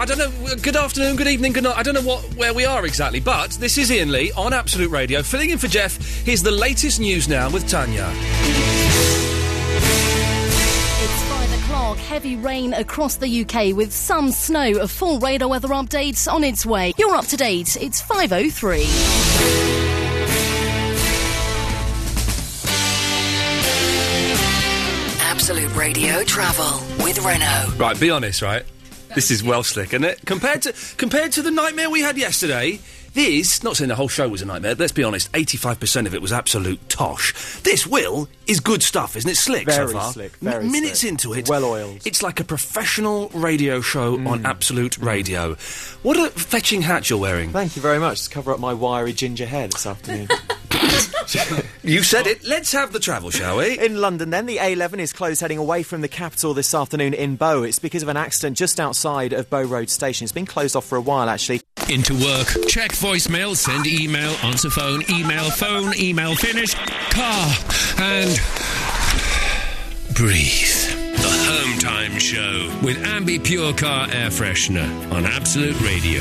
I don't know. Good afternoon, good evening, good night. I don't know what where we are exactly, but this is Ian Lee on Absolute Radio, filling in for Jeff. Here's the latest news now with Tanya. It's five o'clock. Heavy rain across the UK with some snow. A full radar weather update on its way. You're up to date. It's 503. Absolute Radio Travel with Renault. Right, be honest, right? This is well slick, isn't it? Compared to compared to the nightmare we had yesterday, this, not saying the whole show was a nightmare, let's be honest, 85% of it was absolute tosh. This, Will, is good stuff, isn't it? Slick so Very far. slick, M- minutes slick. into it. Well oiled. It's like a professional radio show Mm. on Absolute Radio. What a fetching hat you're wearing. Thank you very much. To cover up my wiry ginger hair this afternoon. You said it. Let's have the travel, shall we? In London, then, the A11 is closed heading away from the capital this afternoon in Bow. It's because of an accident just outside of Bow Road Station. It's been closed off for a while, actually. Into work, check voicemail, send email, answer phone, email phone, email finish, car, and breathe. The Home Time Show with Ambi Pure Car Air Freshener on Absolute Radio.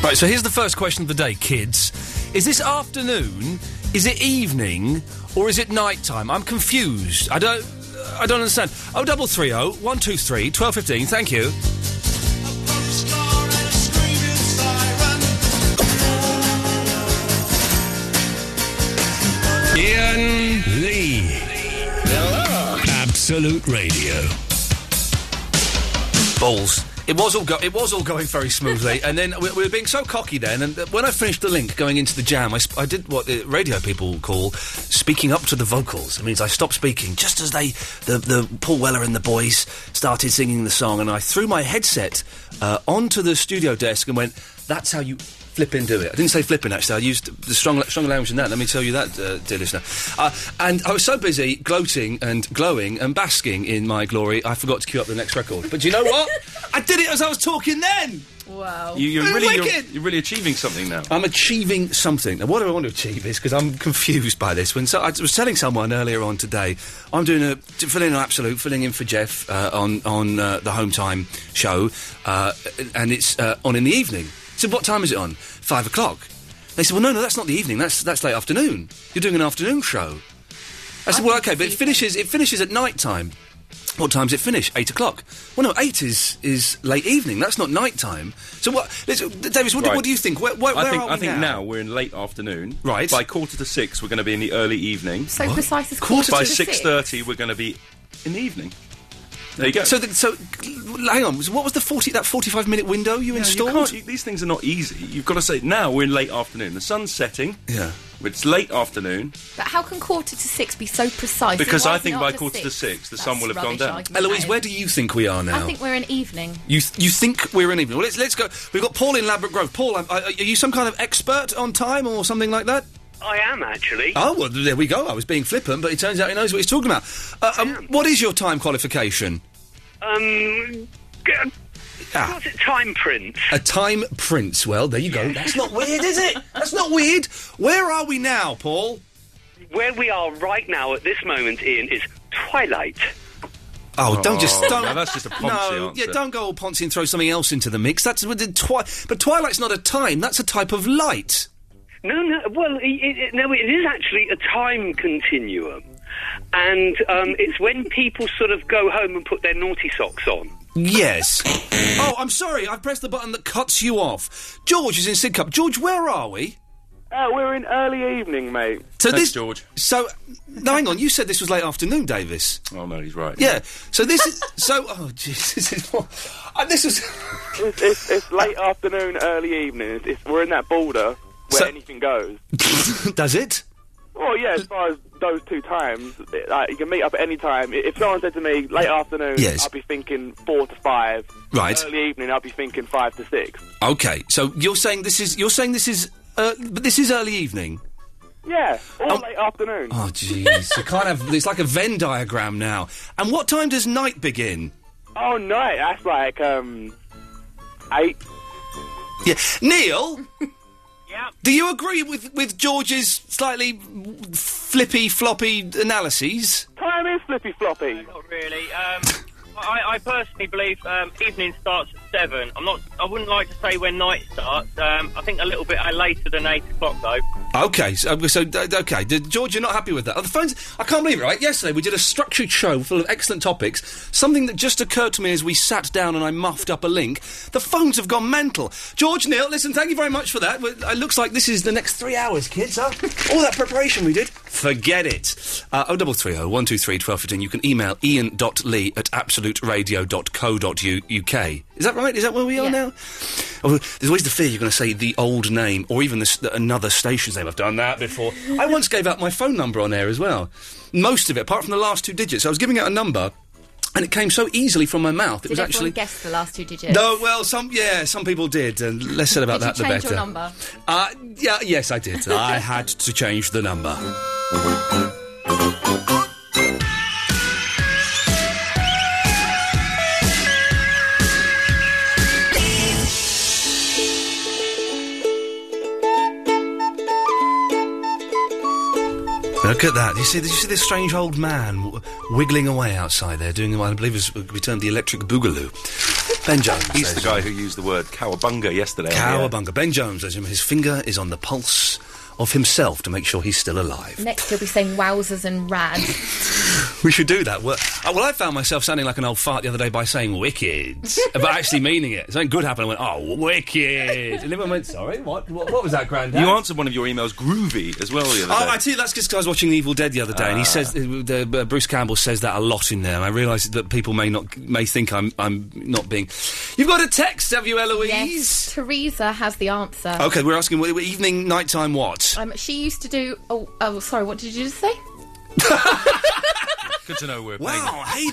Right, so here's the first question of the day, kids. Is this afternoon, is it evening, or is it night time? I'm confused. I don't I don't understand. Oh double three oh one two three twelve fifteen, thank you. Ian Lee. Hello. Absolute Radio. Balls. It was all go- it was all going very smoothly, and then we, we were being so cocky then. And when I finished the link going into the jam, I, sp- I did what the radio people call speaking up to the vocals. It means I stopped speaking just as they, the, the Paul Weller and the boys started singing the song, and I threw my headset uh, onto the studio desk and went, "That's how you." Flip and do it. I didn't say flipping actually. I used the strong, stronger language than that. Let me tell you that, uh, dear listener. Uh, and I was so busy gloating and glowing and basking in my glory, I forgot to queue up the next record. But do you know what? I did it as I was talking then. Wow. You, you're really you're, you're really achieving something now. I'm achieving something. Now, what do I want to achieve is because I'm confused by this. When so, I was telling someone earlier on today, I'm doing a, filling in an absolute, filling in for Jeff uh, on on uh, the Home Time show, uh, and it's uh, on in the evening. So, what time is it on? Five o'clock. They said, "Well, no, no, that's not the evening. That's that's late afternoon. You're doing an afternoon show." I said, "Well, okay, but it finishes. It finishes at night time." What time's it finish? Eight o'clock. Well, no, eight is is late evening. That's not night time. So what, let's, Davis? What, do- Right. what do you think? Where, where, I where think are we I think now? now? we're in late afternoon. Right. By quarter to six, we're going to be in the early evening. So precise as Quarter By to six thirty, we're going to be in the evening. There you go. So, the, so hang on. What was the forty that forty-five minute window you Yeah, you installed? can't- you- these things are not easy. You've got to say now we're in late afternoon. The sun's setting. Yeah. It's late afternoon But how can quarter to six be so precise? because I think by just quarter to six, the sun will have gone down. Eloise, where do you think we are now? I think we're in evening. you th- you think we're in evening? Well, let's let's go. We've got Paul in Ladbroke Grove. Paul, um, are, are you some kind of expert on time or something like that? I am actually. Oh well, there we go. I was being flippant, but it turns out he knows what he's talking about. Uh, um, what is your time qualification? Um, g- Ah. what's it? Time Prince. A time prince. Well, there you go. That's not weird, is it? That's not weird. Where are we now, Paul? Where we are right now at this moment, Ian, is twilight. Oh, don't just Oh, don't. now that's just a Ponzi no, answer. yeah, don't go all Ponzi and throw something else into the mix. That's with the twi- But twilight's not a time. That's a type of light. No, no. Well, it, it, no, it is actually a time continuum, and um, it's when people sort of go home and put their naughty socks on. Yes. oh, I'm sorry. I've pressed the button that cuts you off. George is in Sidcup. George, where are we? Uh, we're in early evening, mate. So Thanks, this, George. So, no, hang on. You said this was late afternoon, Davis. Oh no, he's right. Yeah. So this is so. Oh, Jesus. This is what. Uh, this is. It's, it's, it's late afternoon, early evening. It's, it's, we're in that border where So- anything goes. Does it? Well, yeah, as far as those two times, like, you can meet up at any time. If someone said to me late afternoon, Yes. I'd be thinking four to five. Right. Early evening, I'd be thinking five to six. Okay. So you're saying this is. You're saying this is. Uh, but this is early evening. Yeah, all Oh. late afternoon. Oh, jeez. you can't have. It's like a Venn diagram now. And what time does night begin? Oh, night. That's like um eight. Yeah, Neil. Yeah. Do you agree with with George's slightly flippy floppy analyses? Time is flippy floppy. Not really. Um, I, I personally believe um, evening starts at seven. I'm not. I wouldn't like to say when night starts. Um, I think a little bit uh, later than eight o'clock though. Okay, so, so d- d- okay, D- George, you're not happy with that. Oh, the phones, I can't believe it, right? Yesterday we did a structured show full of excellent topics. Something that just occurred to me as we sat down and I muffed up a link. The phones have gone mental. George, Neil, listen, thank you very much for that. It looks like this is the next three hours, kids, huh? All that preparation we did, forget it. Uh, 0330 123 1215. You can email ian.lee at absoluteradio.co.uk. Is that right? Is that where we are now? Oh, there's always the fear you're going to say the old name or even the, the, another station's name. I've done that before. I once gave out my phone number on air as well. Most of it, apart from the last two digits. I was giving out a number, and it came so easily from my mouth. It Did was actually. guess the last two digits? No, well, some yeah, some people did, and less said about Did that, you the change better. your number? Uh, yeah, yes, I did. I had to change the number. Look at that. You see, you see this strange old man w- wiggling away outside there, doing what I believe is we termed the electric boogaloo. Ben Jones. He's the guy who used the word cowabunga yesterday. on. Cowabunga. Ben Jones, says his finger is on the pulse of himself to make sure he's still alive. Next, he'll be saying wowzers and rads. We should do that. Well, uh, well, I found myself sounding like an old fart the other day by saying wicked, but actually meaning it. Something good happened. I went, oh, wicked. And everyone went, sorry, what? What, what was that, Grandad? You answered one of your emails groovy as well the other Oh. I tell you, that's just because I was watching The Evil Dead the other day, and he Ah. says uh, the, uh, Bruce Campbell says that a lot in there. And I realise that people may not may think I'm I'm not being. You've got a text, have you, Eloise? yes, Teresa has the answer. Okay, we're asking what, evening, nighttime, what? Um, she used to do. Oh, oh, sorry. What did you just say? Good to know we're Wow, hey,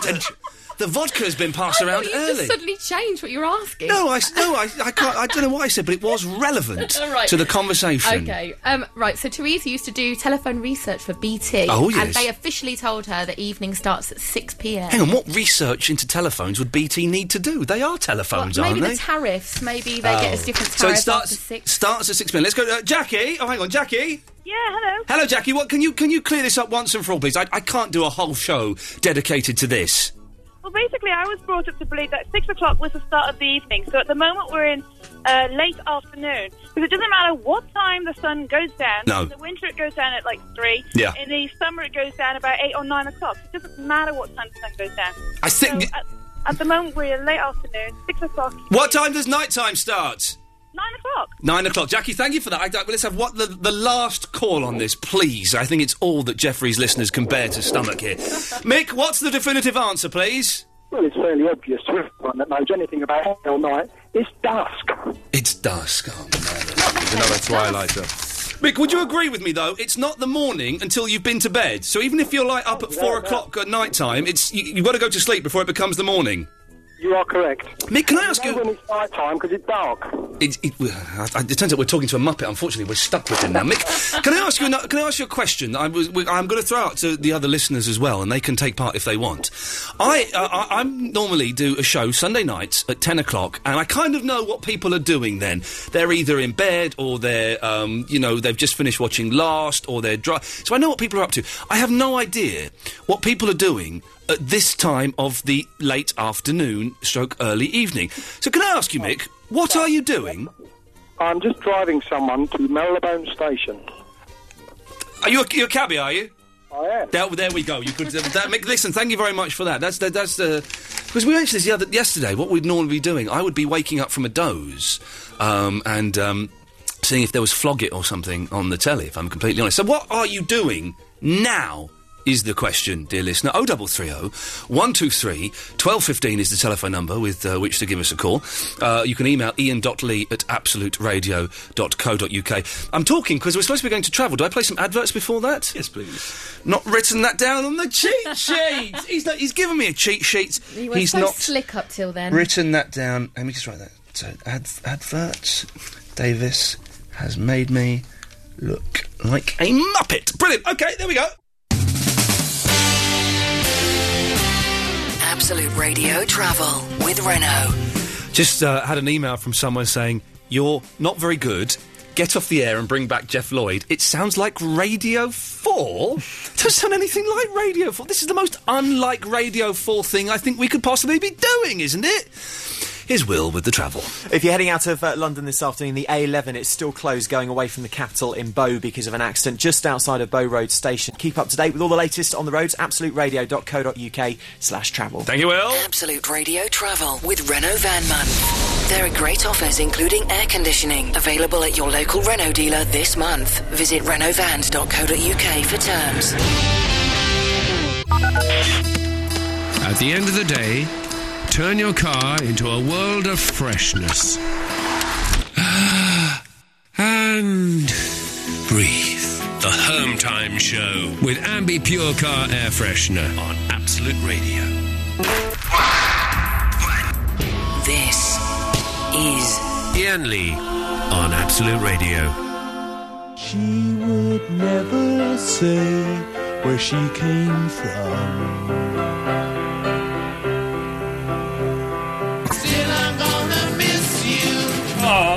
the, the vodka has been passed I around thought you early. just suddenly changed what you were asking. No, I, s- no, I, I can't. I don't know what I said, but it was relevant All right. to the conversation. Okay. Um, right. So Teresa used to do telephone research for BT. Oh, yes. And they officially told her that evening starts at six pm. Hang on, what research into telephones would BT need to do? They are telephones, maybe aren't they? Maybe the tariffs. Maybe they get us Oh. different So it starts after six. starts at six pm. Let's go, uh, Jackie. Oh, hang on, Jackie. Yeah, hello. Hello, Jackie. What can you can you clear this up once and for all, please? I, I can't do a whole show dedicated to this. Well, basically, I was brought up to believe that six o'clock was the start of the evening. So at the moment, we're in uh, late afternoon because it doesn't matter what time the sun goes down. No. In the winter, it goes down at like three. Yeah. In the summer, it goes down about eight or nine o'clock. It doesn't matter what time the sun goes down. I think- So at, at the moment, we're in late afternoon. Six o'clock. What time does night time start? Nine o'clock. Nine o'clock. Jackie, thank you for that. I, I- let's have what the, the last call on this, please. I think it's all that Jeffrey's listeners can bear to stomach here. Mick, what's the definitive answer, please? Well, it's fairly obvious to everyone that knows anything about day or night. It's dusk. It's dusk. Oh, Another twilighter. Mick, would you agree with me though? It's not the morning until you've been to bed. So even if you're like up at four o'clock at night time, it's you, you've got to go to sleep before it becomes the morning. You are correct. Mick, can I ask you? when it's night time because it's dark. It, it, it turns out we're talking to a muppet. Unfortunately, we're stuck with him now. Mick, can I ask you? Can I ask you a question? I was, we, I'm going to throw out to the other listeners as well, and they can take part if they want. I, uh, I, I normally do a show Sunday nights at ten o'clock, and I kind of know what people are doing. Then they're either in bed or they're, um, you know, they've just finished watching Last, or they're dry. So I know what people are up to. I have no idea what people are doing at this time of the late afternoon stroke early evening. So can I ask you, Mick, what are you doing? I'm just driving someone to Marylebone Station. Are you a, you're a cabbie, are you? I am. There, there we go. You could uh, that, Mick, listen. Thank you very much for that. That's the, that's the because we mentioned this the other, yesterday. What we'd normally be doing, I would be waking up from a doze um, and um, seeing if there was Flog It or something on the telly. If I'm completely honest. So what are you doing now? Is the question, dear listener. 0330 123 1215 is the telephone number with uh, which to give us a call. Uh, you can email ian.lee at absoluteradio.co.uk. I'm talking because we're supposed to be going to travel. Do I play some adverts before that? Yes, please. Not written that down on the cheat sheet. he's not, he's given me a cheat sheet. You were he's so not slick up till then. written that down. Let me just write that. So ad- adverts. Davis has made me look like a muppet. Brilliant. Okay, there we go. Absolute Radio Travel with Renault. Just uh, had an email from someone saying you're not very good. get off the air and bring back Jeff Lloyd, it sounds like Radio 4. Doesn't sound anything like Radio 4. This is the most unlike Radio 4 thing I think we could possibly be doing, isn't it? Here's Will with the travel. If you're heading out of uh, London this afternoon, the A11 it's still closed going away from the capital in Bow because of an accident just outside of Bow Road Station. Keep up to date with all the latest on the roads. AbsoluteRadio.co.uk slash travel. Thank you, Will. Absolute Radio Travel with Renault Van Month. There are great offers, including air conditioning, available at your local Renault dealer this month. Visit renaultvans.co.uk for terms. At the end of the day, turn your car into a world of freshness. Ah, and breathe. The Home Time Show with Ambi Pure Car Air Freshener on Absolute Radio. This is Ian Lee on Absolute Radio. She would never say where she came from. You.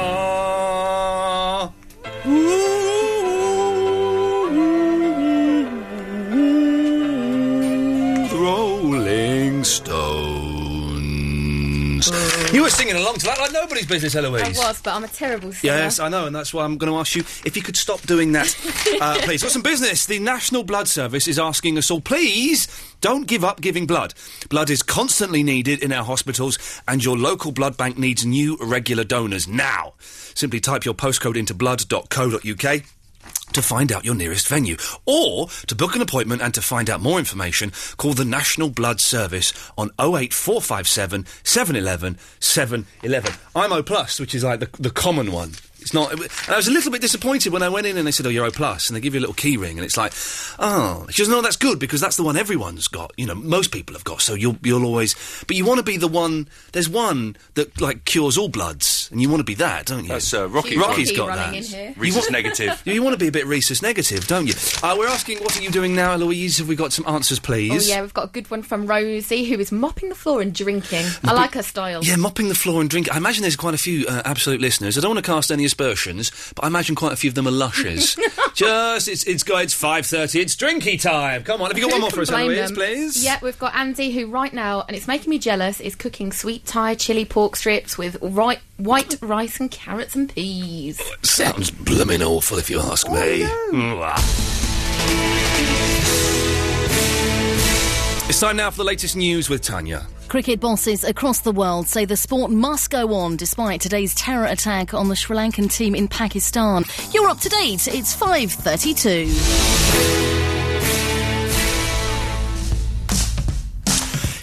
You were singing along to that like nobody's business, Eloise. I was, but I'm a terrible singer. Yes, I know, and that's why I'm going to ask you if you could stop doing that, uh, please. Got some business. The National Blood Service is asking us all, please don't give up giving blood. Blood is constantly needed in our hospitals, and your local blood bank needs new regular donors now. Simply type your postcode into blood.co.uk to find out your nearest venue. Or to book an appointment and to find out more information, call the National Blood Service on 08457 711 711. I'm O Plus, which is like the, the common one. It's not. And I was a little bit disappointed when I went in and they said, "Oh, you're O plus," and they give you a little key ring, and it's like, "Oh," she goes, "No, that's good because that's the one everyone's got. You know, most people have got. So you'll you'll always, but you want to be the one. There's one that like cures all bloods, and you want to be that, don't you? That's, uh, Rocky. Rocky's Rocky got that. in here. Rhesus negative. You want to be a bit rhesus negative, don't you? Uh, we're asking, what are you doing now, Eloise? Have we got some answers, please? Oh yeah, we've got a good one from Rosie, who is mopping the floor and drinking. I like her style. Yeah, mopping the floor and drinking. I imagine there's quite a few uh, absolute listeners. I don't want to cast any aspersions, but I imagine quite a few of them are lushes. Just, it's it's it's five thirty. It's drinky time. Come on, have you got one more for us, Eloise, please? Yeah, we've got Andy, who right now, and it's making me jealous, is cooking sweet Thai chili pork strips with right, white rice and carrots and peas. Oh, sounds blooming awful, if you ask oh, me. Mwah. It's time now for the latest news with Tanya. Cricket bosses across the world say the sport must go on despite today's terror attack on the Sri Lankan team in Pakistan. You're up to date. It's 5:32.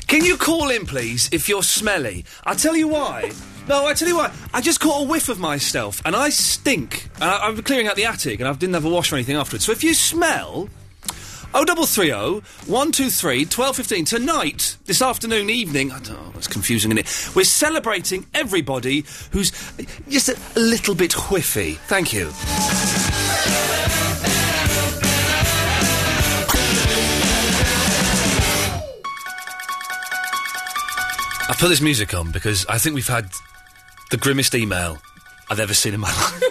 Can you call in, please, if you're smelly? I'll tell you why. No, I tell you why. I just caught a whiff of myself, and I stink. And I, I'm clearing out the attic, and I didn't have a wash or anything afterwards. So if you smell, oh double three oh one two three twelve fifteen tonight, this afternoon, evening. I don't know. It's confusing, isn't it? We're celebrating everybody who's just a, a little bit whiffy. Thank you. I put this music on because I think we've had the grimmest email I've ever seen in my life.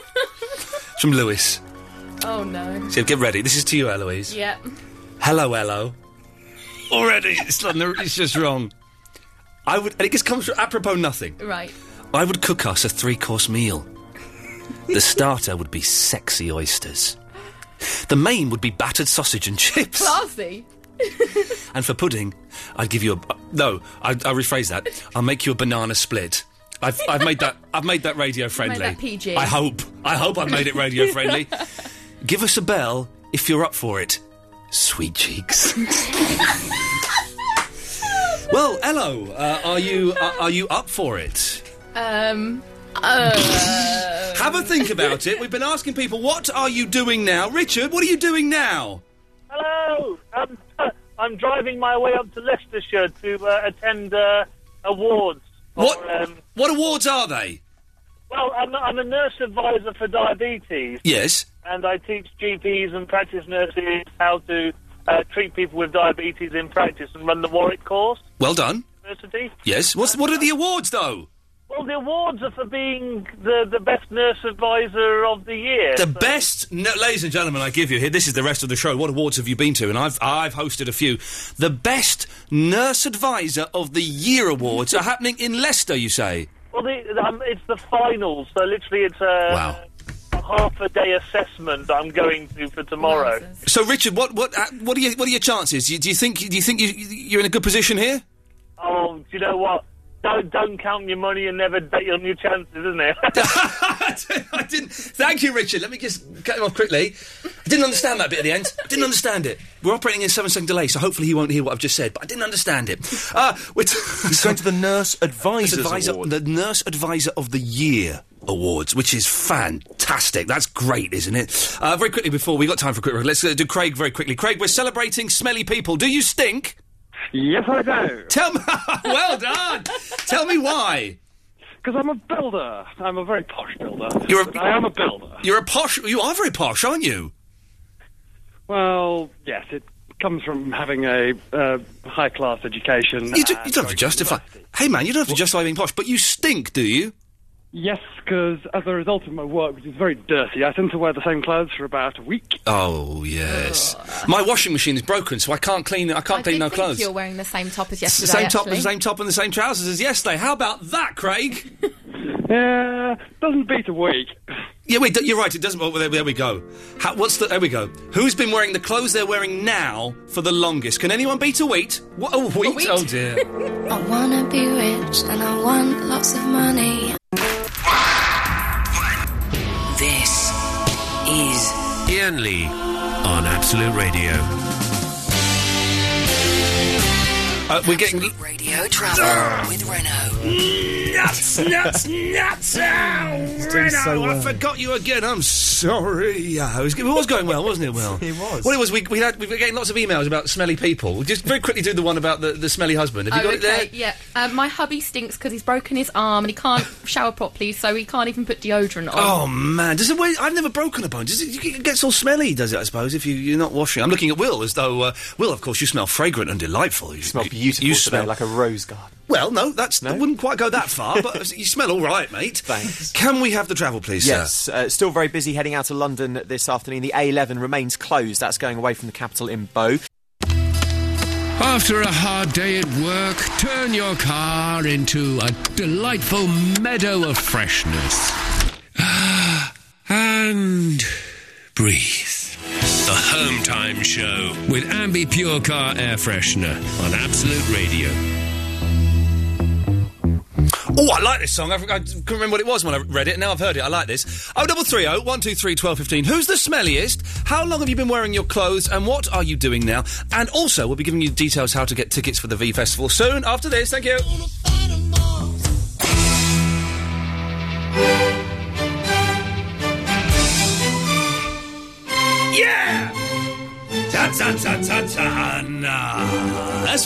it's from Lewis. Oh no. So get ready. This is to you, Eloise. Yeah. Hello, hello. Already, it's, not, it's just wrong. I would, and it just comes from apropos nothing. Right. I would cook us a three-course meal. The starter would be sexy oysters. The main would be battered sausage and chips. Classy. And for pudding, I'd give you a no. I, I'll rephrase that. I'll make you a banana split. I've, I've made that. I've made that radio friendly. that PG. I hope. I hope I've made it radio friendly. Give us a bell if you're up for it. Sweet cheeks. well, hello. Uh, are you uh, are you up for it? Um. Uh, Have a think about it. We've been asking people, what are you doing now? Richard, what are you doing now? Hello. Um, I'm driving my way up to Leicestershire to uh, attend uh, awards. What for, um, what awards are they? well, I'm, I'm a nurse advisor for diabetes, Yes. And I teach GPs and practice nurses how to uh, treat people with diabetes in practice and run the Warwick course. Well done. University. Yes. What's what are the awards though? Well, the awards are for being the, the best nurse advisor of the year. The best, no, ladies and gentlemen, I give you here. This is the rest of the show. What awards have you been to? And I've I've hosted a few. The best nurse advisor of the year awards are happening in Leicester. You say? Well, the, um, it's the finals, so literally it's a, Wow. A half a day assessment I'm going to for tomorrow. So, Richard, what what uh, what are your what are your chances? Do you, do you think do you think you, you're in a good position here? Oh, do you know what? Don't don't count your money and never bet on your chances, isn't it? I didn't. Thank you, Richard. Let me just cut him off quickly. I didn't understand that bit at the end. I didn't understand it. We're operating in seven second delay, so hopefully he won't hear what I've just said. But I didn't understand it. Uh, we're t- He's going to the Nurse Advisors Advisor, Award. the Nurse Advisor of the Year awards, which is fantastic. That's great, isn't it? Uh, very quickly before we got time for a quick. Let's uh, do Craig very quickly. Craig, we're celebrating smelly people. Do you stink? Yes, I do. Tell me. well done. Tell me why. Because I'm a builder. I'm a very posh builder. You're a- I am a builder. You're a posh. You are very posh, aren't you? Well, yes, it comes from having a uh, high class education. You, do, you don't have to justify. Hey, man, you don't have to justify being posh, but you stink, do you? Yes, because as a result of my work, which is very dirty, I tend to wear the same clothes for about a week. Oh yes. My washing machine is broken, so I can't clean. I can't I clean did no think clothes. you're wearing the same top as It's the yesterday. same top, actually. the same top, and the same trousers as yesterday. How about that, Craig? Yeah, doesn't beat a week. Yeah, wait. You're right. It doesn't. Well, there, there we go. How, what's the? There we go. Who's been wearing the clothes they're wearing now for the longest? Can anyone beat a wheat? What? A wheat? wheat? Oh dear. I wanna be rich and I want lots of money. Ian Lee on Absolute Radio. Uh, we're getting Radio Travel with Renault. nuts, nuts, nuts. Oh, Renault, so I forgot you again. I'm sorry. Yeah, it was, it was going well, wasn't it? Will It was. Well, it was. We, we had we were getting lots of emails about smelly people. We'll just very quickly do the one about the, the smelly husband. Have you Oh, got it there? Yeah, um, my hubby stinks because he's broken his arm and he can't shower properly, so he can't even put deodorant on. Oh man, does it? Wait, I've never broken a bone. Does it? It gets all smelly, does it? I suppose if you, you're not washing. I'm looking at Will as though uh, Will, of course, you smell fragrant and delightful. You smell you- beautiful You today, smell like a rose garden. Well, no, that's I wouldn't quite go that far, but you smell all right, mate. Thanks. Can we have the travel, please, sir? Yes, uh, still very busy heading out to London this afternoon. The A11 remains closed. That's going away from the capital in Bow. After a hard day at work, turn your car into a delightful meadow of freshness. and breathe. Show with Ambi Pure Car Air Freshener on Absolute Radio. Oh, I like this song. I, I couldn't remember what it was when I read it. Now I've heard it. I like this. Oh, double three oh one two three twelve fifteen. Who's the smelliest? How long have you been wearing your clothes? And what are you doing now? And also, we'll be giving you details how to get tickets for the V Festival soon. After this, thank you. Yeah! That's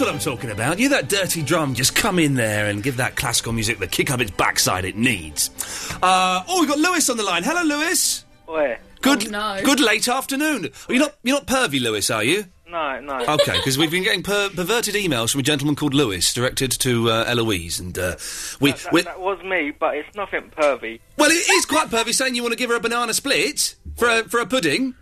what I'm talking about. You that dirty drum, just come in there and give that classical music the kick up its backside it needs. Uh, oh, we've got Lewis on the line. Hello, Lewis. Where? Good, Oh, no. good late afternoon. Oh, you're not, you're not pervy, Lewis, are you? No, no. Okay, because we've been getting per- perverted emails from a gentleman called Lewis, directed to uh, Eloise, and uh, we. That, we- that was me, but it's nothing pervy. well, it is quite pervy saying you want to give her a banana split for a, for a pudding.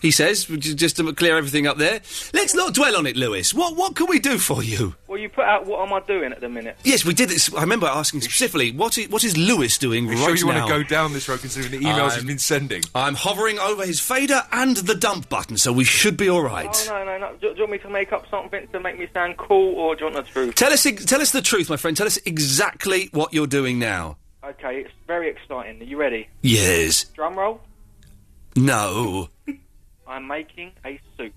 He says, which is just to clear everything up there. Let's not dwell on it, Lewis. What what can we do for you? Well, you put out what am I doing at the minute? Yes, we did this. I remember asking specifically, what is, what is Lewis doing Are right you sure you now? want to go down this road considering the emails I'm- he's been sending? I'm hovering over his fader and the dump button, so we should be all right. Oh no, no, no. Do, do you want me to make up something to make me sound cool, or do you want the truth? Tell us, ex- tell us the truth, my friend. Tell us exactly what you're doing now. Okay, it's very exciting. Are you ready? Yes. Drum roll. No. I'm making a soup.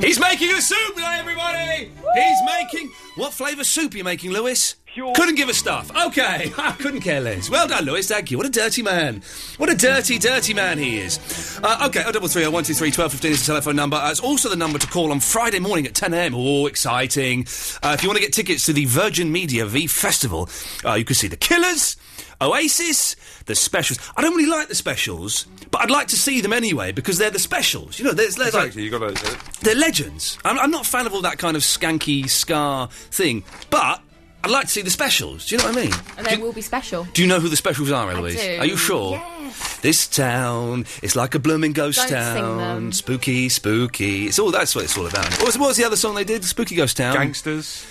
He's making a soup now, everybody. He's making what flavour soup are you making, Lewis? Pure. Couldn't give a stuff. Okay, I couldn't care less. Well done, Lewis. Thank you. What a dirty man. What a dirty, dirty man he is. Uh, okay, oh double three oh one two three twelve fifteen is the telephone number. Uh, it's also the number to call on Friday morning at ten a.m. Oh, exciting! Uh, if you want to get tickets to the Virgin Media V Festival, uh, you can see the Killers. Oasis, the specials. I don't really like the specials, but I'd like to see them anyway because they're the specials. You know, there's, there's like, Exactly, you got to. they're legends. I'm, I'm not a fan of all that kind of skanky ska thing, but I'd like to see the specials. Do you know what I mean? And they will be special. Do you know who the specials are, Eloise? do. Are you sure? Yes. This town is like a blooming ghost Don't sing town. them. Spooky, spooky. It's all that's what it's all about. What was, what was the other song they did? Spooky Ghost Town. Gangsters.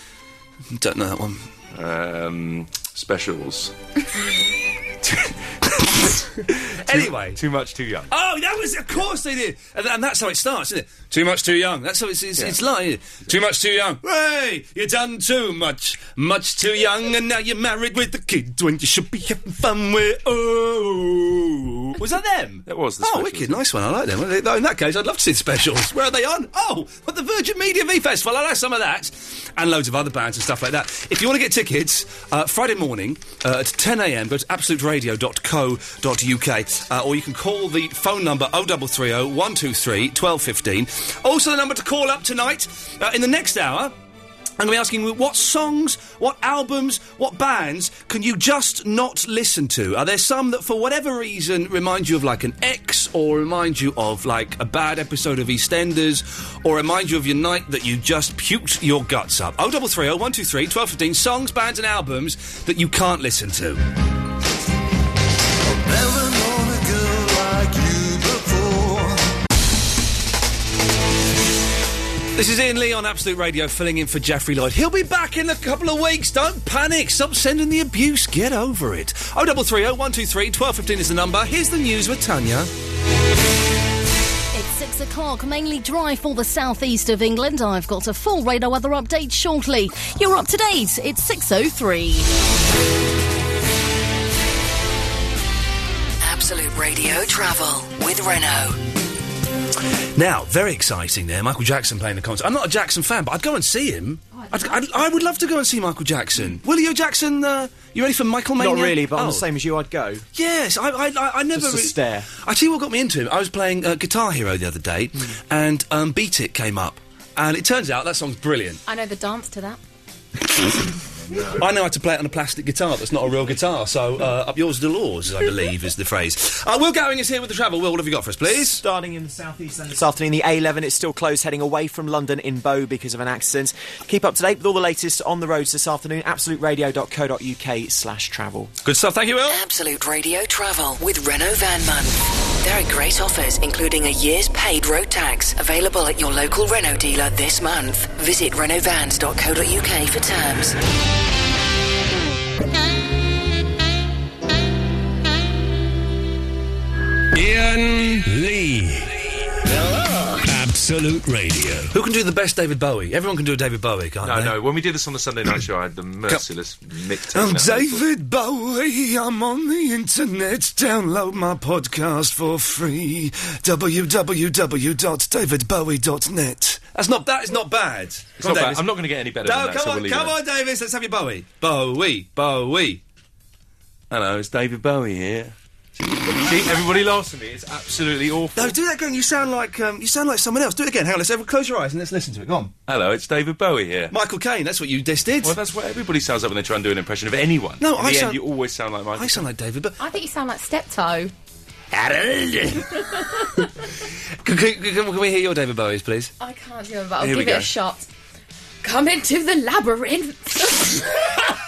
Don't know that one. Um, specials. anyway, too much, too young. Oh, that was, of course they did. And, and that's how it starts, isn't it? Too much, too young. That's how it's, it's, it's like. Too much, too young. Hey, you done too much. Much too young, and now you're married with the kids when you should be having fun with. Oh. Was that them? That was the Oh, specials. wicked. Nice one. I like them. Well, In that case, I'd love to see the specials. Where are they on? Oh, at the Virgin Media V Festival. I like some of that. And loads of other bands and stuff like that. If you want to get tickets, uh, Friday morning uh, at 10am, go to absoluteradio.co.uk uh, or you can call the phone number 0330 123 1215. Also, the number to call up tonight uh, in the next hour. I'm going to be asking you what songs, what albums, what bands can you just not listen to? Are there some that, for whatever reason, remind you of like an ex, or remind you of like a bad episode of EastEnders, or remind you of your night that you just puked your guts up? 0330 123 1215 songs, bands, and albums that you can't listen to. This is Ian Lee on Absolute Radio, filling in for Jeffrey Lloyd. He'll be back in a couple of weeks. Don't panic. Stop sending the abuse. Get over it. Oh, double three oh one two three twelve fifteen is the number. Here's the news with Tanya. It's six o'clock, mainly dry for the southeast of England. I've got a full radar weather update shortly. You're up to date. It's 6.03. Absolute Radio Travel with Renault. Now, very exciting there. Michael Jackson playing the concert. I'm not a Jackson fan, but I'd go and see him. I'd, I'd, I would love to go and see Michael Jackson. Will you, Jackson? Uh, you ready for Michael Mania? Not really, but I'm Oh. the same as you. I'd go. Yes, I, I, I, I never. Just a re- stare. I tell you what got me into him. I was playing uh, Guitar Hero the other day, and um, Beat It came up, and it turns out that song's brilliant. I know the dance to that. I know how to play it on a plastic guitar that's not a real guitar, so uh, up yours the laws, I believe, is the phrase. Uh, Will Gowing is here with the travel. Will, what have you got for us, please? Starting in the southeast then this afternoon, the A11 is still closed heading away from London in Bow because of an accident. Keep up to date with all the latest on the roads this afternoon. AbsoluteRadio.co.uk slash travel. Good stuff, thank you, Will. Absolute Radio Travel with Renault Van Month. There are great offers, including a year's paid road tax, available at your local Renault dealer this month. Visit renaultvans.co.uk for terms. Ian Lee. Absolute Radio. Who can do the best David Bowie? Everyone can do a David Bowie, can't they? No, they? no. When we did this on the Sunday night show, I had the merciless Mick I'm. David Bowie. I'm on the internet. Download my podcast for free. www.davidbowie.net. That's not. That is not bad. It's Come on, not bad. I'm not going to get any better No, than that. come so on, we'll leave come it. on, Davis. Let's have your Bowie. Bowie, Bowie. Hello, it's David Bowie here. See, everybody laughs at me. It's absolutely awful. No, do that again. You sound like um, you sound like someone else. Do it again. Hang on. Let's have, close your eyes and let's listen to it. Go on. Hello, it's David Bowie here. Michael Caine. That's what you just did. Well, that's what everybody sounds like when they try and do an impression of anyone. No, In I the sound- end, you always sound like Michael. I sound like David, but I think you sound like Steptoe. can, can, can, can we hear your David Bowies, please? I can't do it, but I'll Here we give it go. a shot. Come into the labyrinth.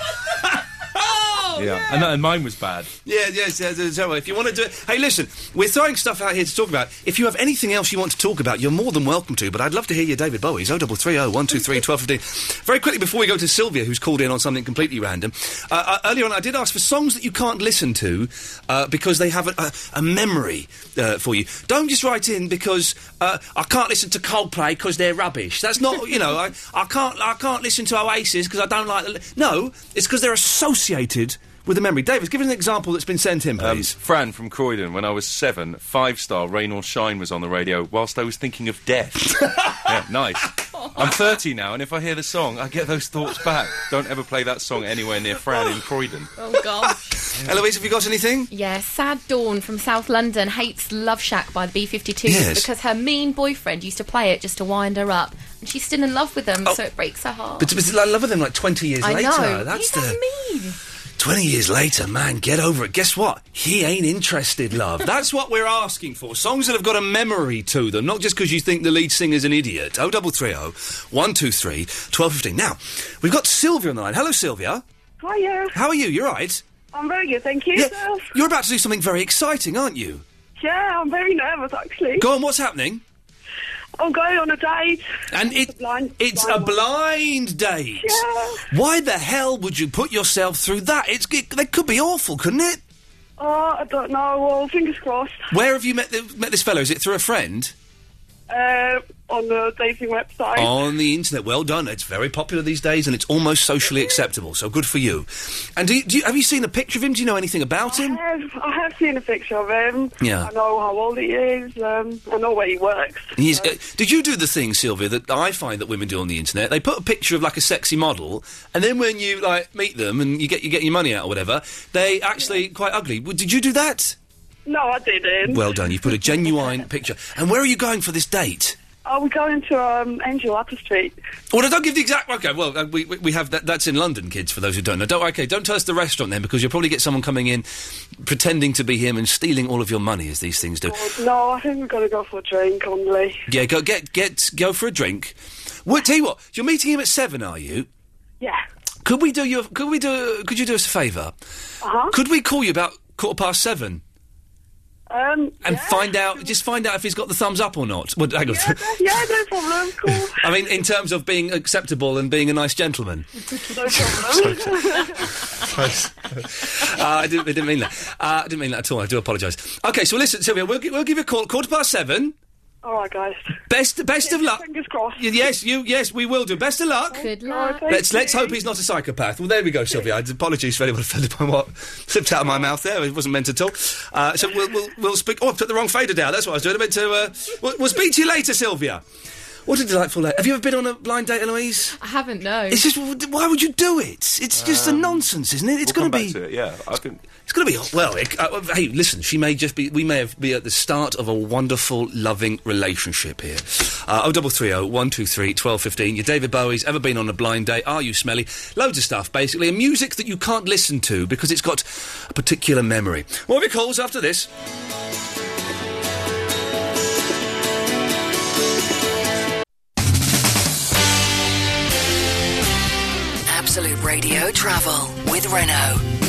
yeah, And, that- and mine was bad. Yeah, yes, yes, yes, so if you want to do it. Hey, listen, we're throwing stuff out here to talk about. If you have anything else you want to talk about, you're more than welcome to, but I'd love to hear your David Bowie's 0330 123 1215. Very quickly before we go to Sylvia, who's called in on something completely random. Uh, uh, earlier on, I did ask for songs that you can't listen to uh, because they have a, a, a memory uh, for you. Don't just write in because uh, I can't listen to Coldplay because they're rubbish. That's not, you know, I, I can't I can't listen to Oasis because I don't like the. No, it's because they're associated with a memory. Davis, give us an example that's been sent in, Um, please. Fran from Croydon, when I was seven, five star Rain or Shine was on the radio whilst I was thinking of death. yeah, nice. I'm 30 now, and if I hear the song, I get those thoughts back. Don't ever play that song anywhere near Fran in Croydon. oh gosh. Eloise, have you got anything? Yeah, Sad Dawn from South London hates Love Shack by the B52s Yes. because her mean boyfriend used to play it just to wind her up. And she's still in love with him, so it breaks her heart. But, but I love with them like 20 years I later. know. That's He's the. so mean. 20 years later, man, get over it. Guess what? He ain't interested, love. That's what we're asking for. Songs that have got a memory to them, not just because you think the lead singer's an idiot. 0330 123 1215. Now, we've got Sylvia on the line. Hello, Sylvia. Hiya. How are you? You're right. I'm very good, thank you. Yeah, Yourself? You're about to do something very exciting, aren't you? Yeah, I'm very nervous actually. Go on, what's happening? I'm going on a date. And it, blind, it's blind a blind date. Yeah. Why the hell would you put yourself through that? It's it, that could be awful, couldn't it? Oh, I don't know. Well, fingers crossed. Where have you met the, met this fellow? Is it through a friend? Uh, on the dating website. On the internet. Well done. It's very popular these days, and it's almost socially acceptable. So good for you. And do you, do you, have you seen a picture of him? Do you know anything about him? I have, I have seen a picture of him. Yeah. I know how old he is. Um, I know where he works. He's, uh, did you do the thing, Sylvia, that I find that women do on the internet? They put a picture of like a sexy model, and then when you like meet them and you get you get your money out or whatever, they actually quite ugly. Did you do that? No, I didn't. Well done. You've put a genuine picture. And where are you going for this date? Are we going to um, Angel Upper Street? Well, I don't give the exact. Okay, well, uh, we, we we have that. That's in London, kids. For those who don't know, don't. Okay, don't tell us the restaurant then, because you'll probably get someone coming in, pretending to be him and stealing all of your money, as these things do. No, I think we're going to go for a drink only. Yeah, go get get go for a drink. Well, tell you what, you're meeting him at seven, are you? Yeah. Could we do you? a- Could we do? Could you do us a favour? Uh-huh. Could we call you about quarter past seven Um, and find out? Just find out if he's got the thumbs up or not. Well, hang on. yeah, no problem. Cool. I mean, in terms of being acceptable and being a nice gentleman. no problem. uh, I, didn't, I didn't mean that. Uh, I didn't mean that at all. I do apologise. Okay, so listen, Sylvia, we'll, we'll give you a call quarter past seven. All right, guys. Best best of luck. Fingers crossed. Yes, you yes we will do. Best of luck. Good luck. Let's let's hope he's not a psychopath. Well, there we go, Sylvia. I apologies for anyone offended by what slipped out of my mouth there. It wasn't meant at all. Uh, so we'll, we'll we'll speak. Oh, I put the wrong fader down. That's what I was doing. I meant to. Uh, we'll, we'll speak to you later, Sylvia. What a delightful. day. Have you ever been on a blind date, Eloise? I haven't, no. It's just why would you do it? It's just a nonsense, isn't it? It's we'll going come to be. it, yeah. I think It's going to be well. It, uh, uh, hey, listen. She may just be. We may have be at the start of a wonderful, loving relationship here. Uh, oh, double three oh one two three twelve fifteen. Your David Bowie's ever been on a blind date? Are you smelly? Loads of stuff, basically, and music that you can't listen to because it's got a particular memory. More of your calls after this. Absolute Radio Travel with Renault.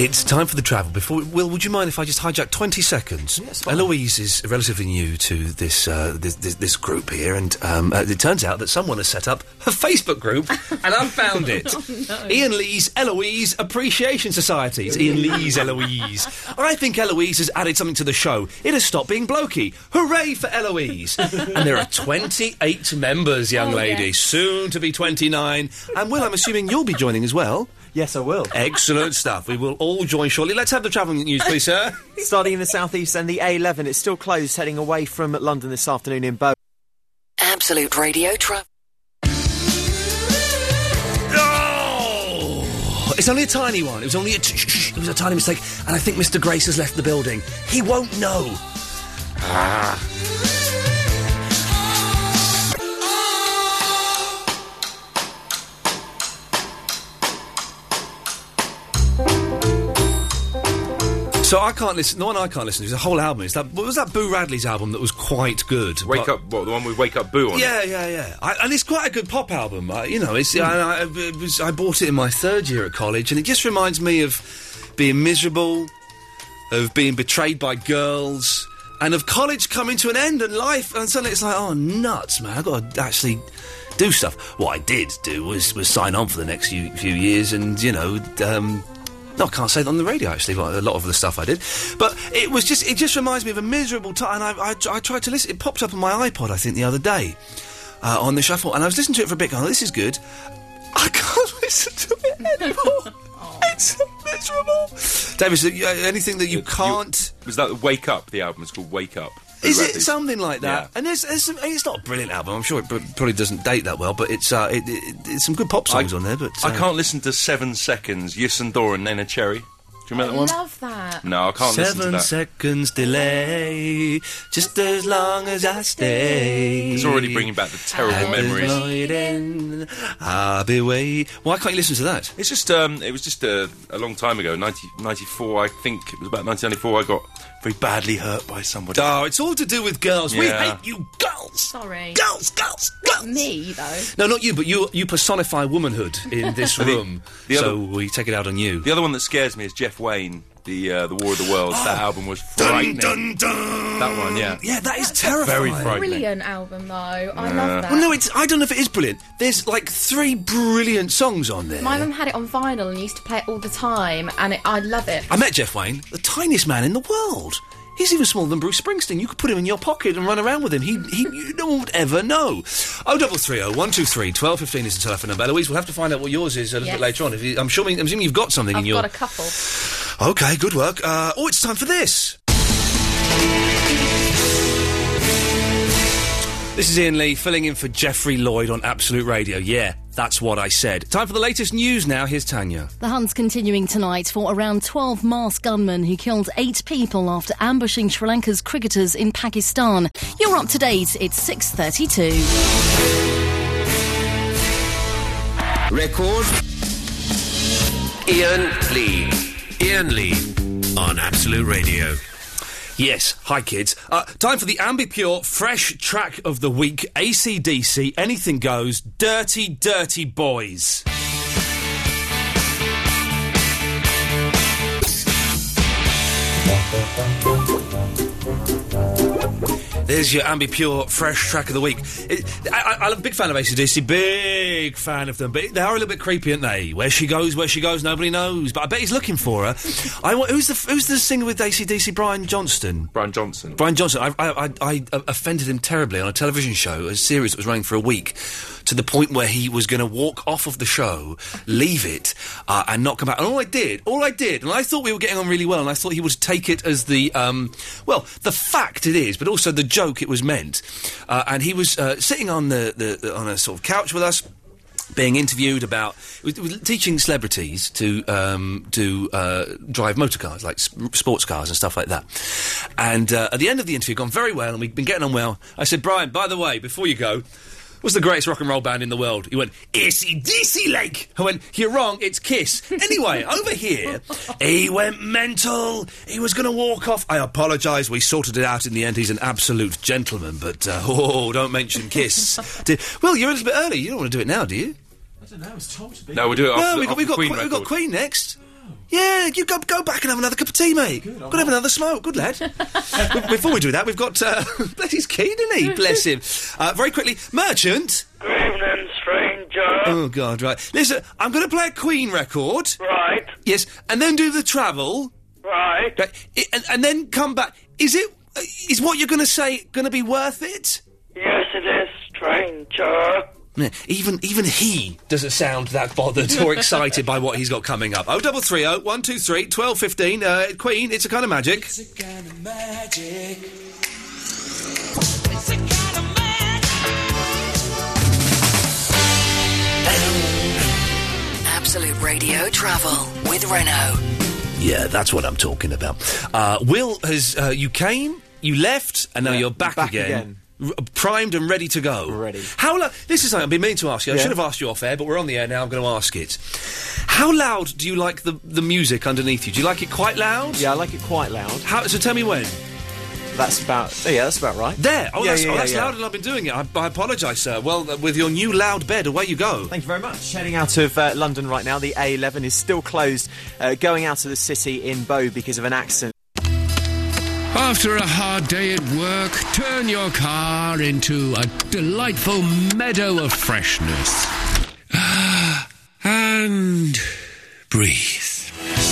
It's time for the travel. Before, Will, would you mind if I just hijack twenty seconds? Yes, Eloise is relatively new to this uh, this, this, this group here, and um, uh, it turns out that someone has set up a Facebook group, and I've found it. Ian Lee's Eloise Appreciation Society. It's Ian Lee's Eloise. I think Eloise has added something to the show. It has stopped being blokey. Hooray for Eloise! and there are twenty-eight members, young Oh, lady, yes. soon to be twenty-nine. And Will, I'm assuming you'll be joining as well. Yes, I will. Excellent stuff. We will all join shortly. Let's have the travelling news, please, sir. Starting in the southeast and the A11, it's still closed, heading away from London this afternoon in Bow. Absolute Radio Travel. Oh, it's only a tiny one. It was only a t- sh- sh- it was a tiny mistake, and I think Mr. Grace has left the building. He won't know. Ah. So I can't listen. The one I can't listen to is a whole album. Is that what was that Boo Radley's album that was quite good? Wake But- Up, what, the one with Wake Up Boo on Yeah, it? yeah, yeah. I, and it's quite a good pop album. Uh, you know, it's. I, I, it was, I bought it in my third year at college, and it just reminds me of being miserable, of being betrayed by girls, and of college coming to an end and life. And suddenly it's like, oh nuts, man! I got to actually do stuff. What I did do was was sign on for the next few few years, and you know. Um, no, I can't say that on the radio. Actually, well, a lot of the stuff I did, but it was just—it just reminds me of a miserable time. And I, I, I tried to listen. It popped up on my iPod, I think, the other day uh, on the shuffle, and I was listening to it for a bit. Going, oh, "This is good." I can't listen to it anymore. it's so miserable. David, is there, uh, anything that you can't? Was that Wake Up? The album is called Wake Up. Boo Is it Radley's. something like that? Yeah. And there's, there's some, it's not a brilliant album. I'm sure it pr- probably doesn't date that well, but it's uh, it, it, it's some good pop songs on there. But I uh, can't listen to Seven Seconds, Youssou N'Dour and Neneh Cherry. Do you remember that one? I love that. That. No, I can't listen to Seven that. seconds delay, just as long as I stay. It's already bringing back the terrible At the memories. void end, I'll be wait. Why can't you listen to that? It's just, um, it was just a, a long time ago, 90, 94, I think it was about 1994. I got very badly hurt by somebody. Oh, it's all to do with girls. We hate you, girls. Sorry. Girls, girls, girls. Me, though. No, not you, but you. You personify womanhood in this The- room. the so other- we take it out on you. The other one that scares me is Jeff Wayne, the uh, the War of the Worlds. that album was Dun, frightening. dun, dun. That one, yeah. Yeah, that is terrifying. Very frightening. Brilliant album, though. I Yeah. love that. Well, no, it's. I don't know if it is brilliant. There's like three brilliant songs on there. My mum had it on vinyl and used to play it all the time, and it, I love it. I met Jeff Wayne, the tiniest man in the world. He's even smaller than Bruce Springsteen. You could put him in your pocket and run around with him. He, he, you no one would ever know. Oh, double three oh one two three twelve fifteen is the telephone number. Louise, we'll have to find out what yours is a little Yes. bit later on. If you, I'm sure, I'm assuming you've got something I've in your. got a couple. Okay, good work. Uh, oh, it's time for this. This is Iain Lee filling in for Jeffrey Lloyd on Absolute Radio. Yeah, that's what I said. Time for the latest news now. Here's Tanya. The hunt's continuing tonight for around 12 masked gunmen who killed eight people after ambushing Sri Lanka's cricketers in Pakistan. You're up to date. It's 6:32. Record. Iain Lee. Iain Lee on Absolute Radio. Yes, hi kids. Uh, time for the Ambi Pur Fresh Track of the Week. ACDC, anything goes. Dirty, dirty boys. There's your Ambi Pur Fresh Track of the Week. It, I, I, I'm a big fan of ACDC, big fan of them, but they are a little bit creepy, aren't they? Where she goes, where she goes, nobody knows. But I bet he's looking for her. I, who's the who's the singer with ACDC? Brian Johnston. Brian Johnson. Brian Johnson. I, I, I, I offended him terribly on a television show, a series that was running for a week, to the point where he was going to walk off of the show, leave it, uh, and not come back. And all I did, all I did, and I thought we were getting on really well, and I thought he would take it as the, um, well, the fact it is, but also the joke it was meant. Uh, and he was uh, sitting on the, the, the on a sort of couch with us being interviewed about it was- teaching celebrities to um, to uh, drive motor cars, like s- sports cars and stuff like that. And uh, at the end of the interview, gone very well, and we've been getting on well. I said, Brian, by the way, before you go. What's the greatest rock and roll band in the world? He went, AC/DC Lake. I went, you're wrong, it's Kiss. Anyway, over here, he went mental. He was going to walk off. I apologise. We sorted it out in the end. He's an absolute gentleman, but uh, oh, don't mention Kiss. Di- well, you're a little bit early. You don't want to do it now, do you? I don't know, I was told to be. No, we'll do it after, No, we've got, after we've, got, Queen Queen, we've got record. Queen next. Yeah, you go go back and have another cup of tea, mate. Good, Got to have another smoke. Good lad. Be- Before we do that, we've got. Uh, bless he's keen, isn't he? Bless him. Uh, very quickly, Merchant. Good evening, stranger. Oh, God, right. Listen, I'm going to play a Queen record. Right, Yes, and then do the travel. right. Right, i- and, and then come back. Is it. uh, what you're going to say going to be worth it? Yes, it is, stranger. Yeah, even even he doesn't sound that bothered or excited by what he's got coming up. Oh double three oh one two three twelve fifteen. Uh, Queen, it's a kind of magic. Absolute Radio Travel with Renault. Yeah, that's what I'm talking about. Uh, Will has uh, you came, you left, and now you're back, back again. again. R- primed and ready to go. Ready. How loud? This is something I've been meaning to ask you. I Yeah. should have asked you off air, but we're on the air now. I'm going to ask it. How loud do you like the the music underneath you? Do you like it quite loud? Yeah, I like it quite loud. How? So tell me when. That's about. Oh, yeah, that's about right. There. Oh, Yeah, that's, yeah, oh, yeah, that's yeah. louder than I've been doing it. I, I apologise, sir. Well, uh, with your new loud bed, away you go. Thank you very much. Heading out of uh, London right now, the A11 is still closed. Uh, going out of the city in Bow because of an accident. After a hard day at work, turn your car into a delightful meadow of freshness. Ah, and breathe.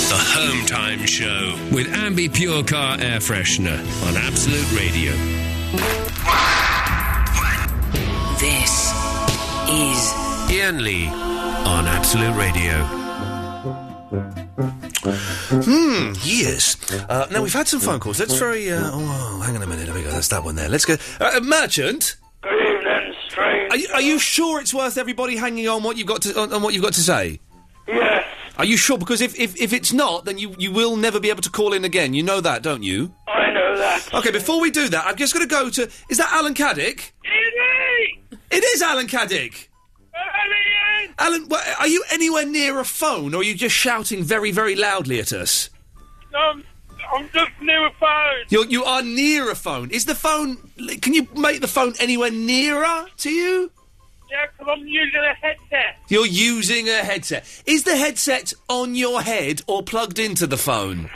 The Home Time Show with Ambi Pur Car Air Freshener on Absolute Radio. This is Iain Lee on Absolute Radio. Hmm, yes. Uh, now, we've had some phone calls. That's very. Uh, oh, hang on a minute. There we go. That's that one there. Let's go. Uh, uh, Merchant, Good evening, are you, are you sure it's worth everybody hanging on what you've got to on, on what you've got to say? Yes, Are you sure? Because if, if, if it's not, then you, you will never be able to call in again. You know that, don't you? I know that. Okay, before we do that, I'm just going to go to. Is that Alan Caddick? It is! It is Alan Caddick. Alan, are you anywhere near a phone, or are you just shouting very, very loudly at us? Um, I'm just near a phone. You're, you are near a phone. Is the phone? Can you make the phone anywhere nearer to you? Yeah, 'cause I'm using a headset. You're using a headset. Is the headset on your head or plugged into the phone?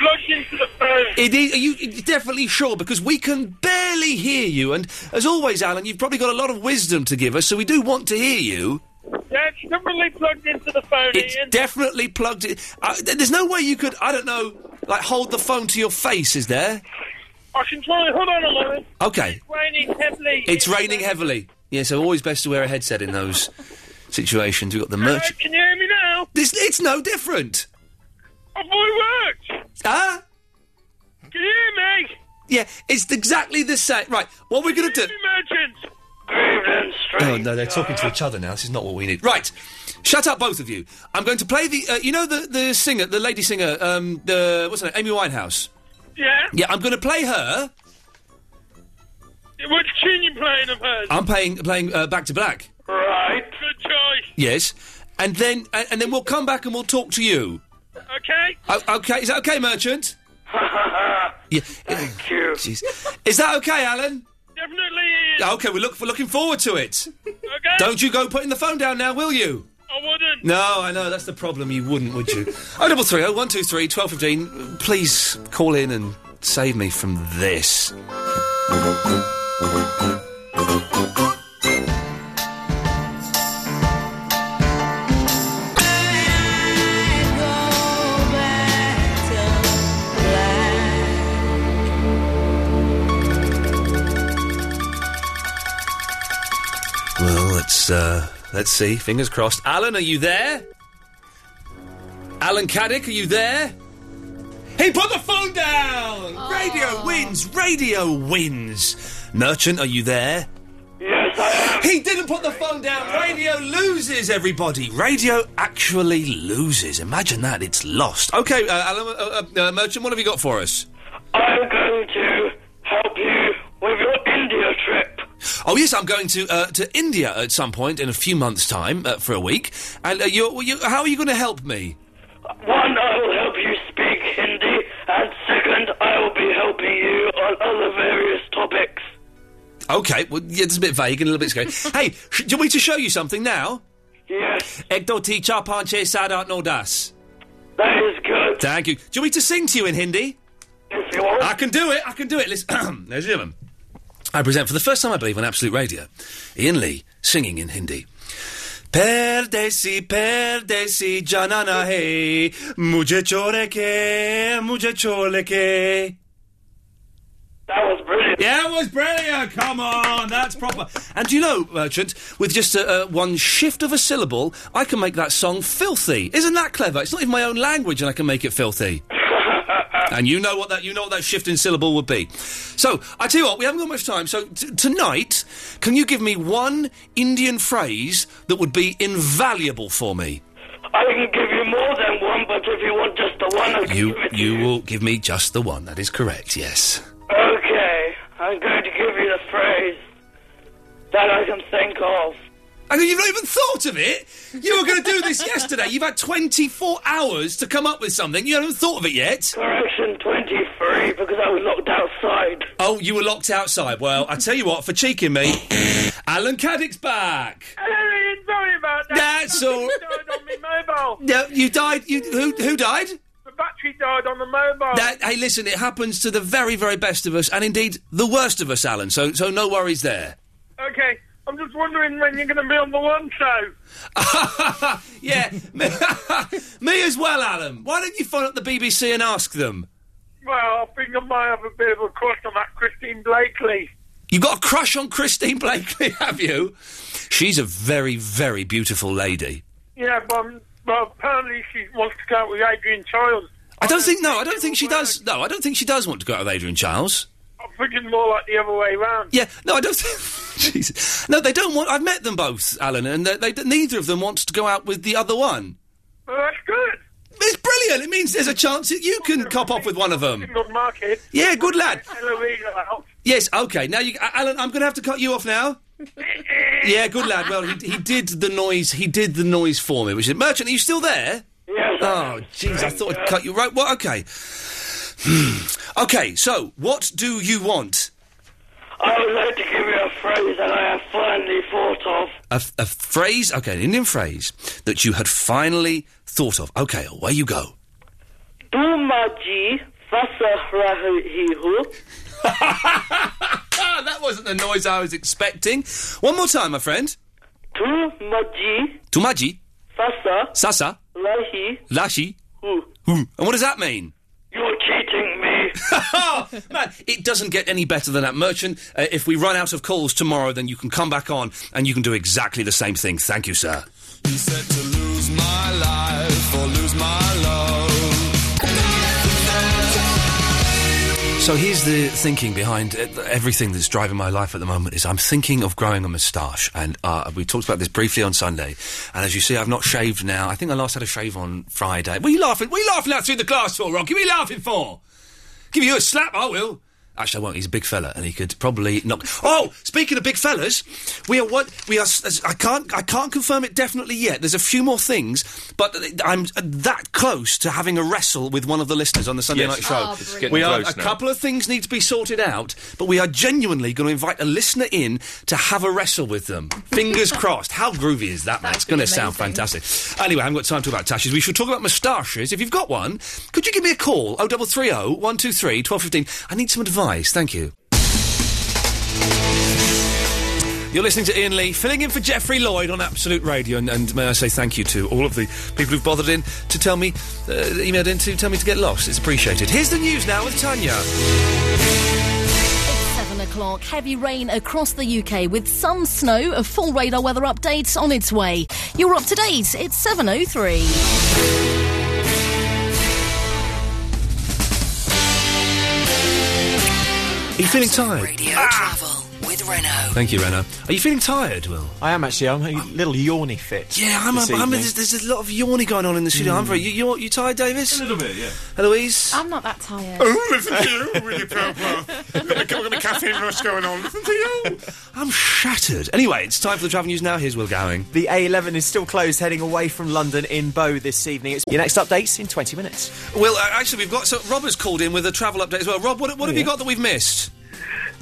Plugged into the phone. It is. Are you definitely sure? Because we can barely hear you, and as always, Alan, you've probably got a lot of wisdom to give us, so we do want to hear you. Yeah, it's definitely plugged into the phone, It's Iain. definitely plugged in. Uh, th- there's no way you could, I don't know, like hold the phone to your face, is there? I can try. Hold on a moment. Okay. It's raining heavily. It's raining heavily. Yeah, so always best to wear a headset in those situations. We've got the merch. Can you hear me now? This, it's no different. I thought it worked. Ah? Can you hear me? Yeah, it's exactly the same. Right, what we're going to do. Merchant. Oh, no, they're talking to each other now. This is not what we need. Right. Shut up, both of you. I'm going to play the. Uh, you know the the singer, the lady singer, um, the what's her name, Amy Winehouse. Yeah. Yeah, I'm going to play her. What tune you playing of hers? I'm playing playing uh, Back to Black. Right. Good choice. Yes, and then and, and then we'll come back and we'll talk to you. Okay. O- okay, is that okay, Merchant? yeah. Thank you. Is that okay, Alan? Definitely is. Okay, we look we're looking forward to it. Okay. Don't you go putting the phone down now, will you? I wouldn't. No, I know that's the problem. You wouldn't, would you? oh, double three, oh, one, two, three, twelve, fifteen. Please call in and save me from this. Let's uh, let's see. Fingers crossed. Alan, are you there? Alan Caddick, are you there? He put the phone down. Radio wins. Radio wins. Merchant, are you there? Yes, I am. He didn't put the phone down. Radio loses, everybody. Radio actually loses. Imagine that. It's lost. Okay, uh, Alan, uh, uh, uh, Merchant, what have you got for us? I'm going to help you with your India trip. Oh yes, I'm going to uh, to India at some point in a few months' time uh, for a week. And uh, you're, you, how are you going to help me? One, I will help you speak Hindi, and second, I will be helping you on other various topics. Okay, well, yeah, it's a bit vague and a little bit scary. hey, sh- do you want me to show you something now? Yes. Ti cha panche sadat no das. That is good. Thank you. Do you want me to sing to you in Hindi? You want. I can do it. I can do it. Listen, ladies and gentlemen, I present for the first time, I believe, on Absolute Radio, Iain Lee singing in Hindi. Perdesi, perdesi, janana hai, mujhe chore ke, mujhe chole ke. That was brilliant. Yeah, it was brilliant. Come on, that's proper. And do you know, Merchant, with just uh, one shift of a syllable, I can make that song filthy. Isn't that clever? It's not even my own language, and I can make it filthy. And you know what that you know what that shift in syllable would be. So I tell you what, we haven't got much time. So t- tonight, can you give me one Indian phrase that would be invaluable for me? I can give you more than one, but if you want just the one, I can You give it to you will give me just the one. That is correct. Yes. Okay, I'm going to give you the phrase that I can think of. I mean, you've not even thought of it. You were going to do this yesterday. You've had 24 hours to come up with something. You haven't thought of it yet. Correction 23, because I was locked outside. Oh, you were locked outside. Well, I tell you what, for cheeking me, Alan Caddick's back. Hello, Iain. Sorry about that. That's all- died on my mobile. No, you died. You who who died? The battery died on the mobile. That, hey, listen, it happens to the very, very best of us, and indeed the worst of us, Alan. So, so no worries there. Okay, I'm just wondering when you're going to be on the one show. Yeah, me, me as well, Alan. Why don't you phone up the BBC and ask them? Well, I think I might have a bit of a crush on that Christine Bleakley. You've got a crush on Christine Bleakley, have you? She's a very, very beautiful lady. Yeah, but, um, but apparently she wants to go out with Adrian Chiles. I don't think. No, I don't think she does. No, I don't think she does want to go out with Adrian Charles. I'm thinking more like the other way round. Yeah, no, I don't. Jesus, no, they don't want. I've met them both, Alan, and they, they neither of them wants to go out with the other one. Well, that's good. It's brilliant. It means there's a chance that you can cop off with one of them. Good market. Yeah, good lad. Yes, okay. Now, you, Alan, I'm going to have to cut you off now. yeah, good lad. Well, he, he did the noise. He did the noise for me. Which is merchant. Are you still there? Yes. Oh, jeez. I thought I'd cut you right. Well, okay. Hmm. okay. So, what do you want? I would like to give you a phrase that I have finally thought of. A, f- a phrase, okay, an Indian phrase that you had finally thought of. Okay, away you go. That wasn't the noise I was expecting. One more time, my friend. Tumaji Tumaji, fasa Sasa, lahi Lashi. hu. Hmm. And what does that mean? You're cheating me. Man, it doesn't get any better than that. Merchant, uh, if we run out of calls tomorrow, then you can come back on and you can do exactly the same thing. Thank you, sir. He said to lose my life or lose my love. So here's the thinking behind uh, everything that's driving my life at the moment is I'm thinking of growing a moustache, and uh, we talked about this briefly on Sunday. And as you see, I've not shaved now. I think I last had a shave on Friday. What are you laughing? What are you laughing at through the glass for, Rocky? What are you laughing for? Give you a slap, I will. Actually, I won't. He's a big fella, and he could probably knock. Oh, speaking of big fellas, we are what we are. I can't. I can't confirm it definitely yet. There's a few more things, but I'm that close to having a wrestle with one of the listeners on the Sunday Yes. night show. Oh, we are a now. couple of things need to be sorted out, but we are genuinely going to invite a listener in to have a wrestle with them. Fingers crossed. How groovy is that, man? It's going to sound fantastic. Anyway, I haven't got time to talk about tashes. We should talk about moustaches. If you've got one, could you give me a call? Oh, double three oh one two three twelve fifteen. I need some advice. Thank you. You're listening to Iain Lee, filling in for Jeffrey Lloyd on Absolute Radio, and, and may I say thank you to all of the people who've bothered in to tell me, uh, emailed in to tell me to get lost. It's appreciated. Here's the news now with Tanya. 7 o'clock. Heavy rain across the UK with some snow. A full radar weather update on its way. You're up to date. It's 7.03. Are you feeling tired? Radio travel with Renault. Thank you, Renault. Are you feeling tired, Will? I am actually. I'm a little yawny fit. Yeah, I'm. this I'm, I'm evening. there's, there's a lot of yawning going on in the studio. I'm very. You, you, you tired, Davis? A little bit, yeah. Eloise? I'm not that tired. Oh, listen to you, Willie Purple. We've got a caffeine rush going on. Listen to you. I'm shattered. Anyway, it's time for the travel news now. Here's Will Gowing. The A11 is still closed, heading away from London in Bow this evening. It's your next updates in 20 minutes. Well, uh, actually, we've got. So Robert's called in with a travel update as well. Rob, what, what have you got that we've missed?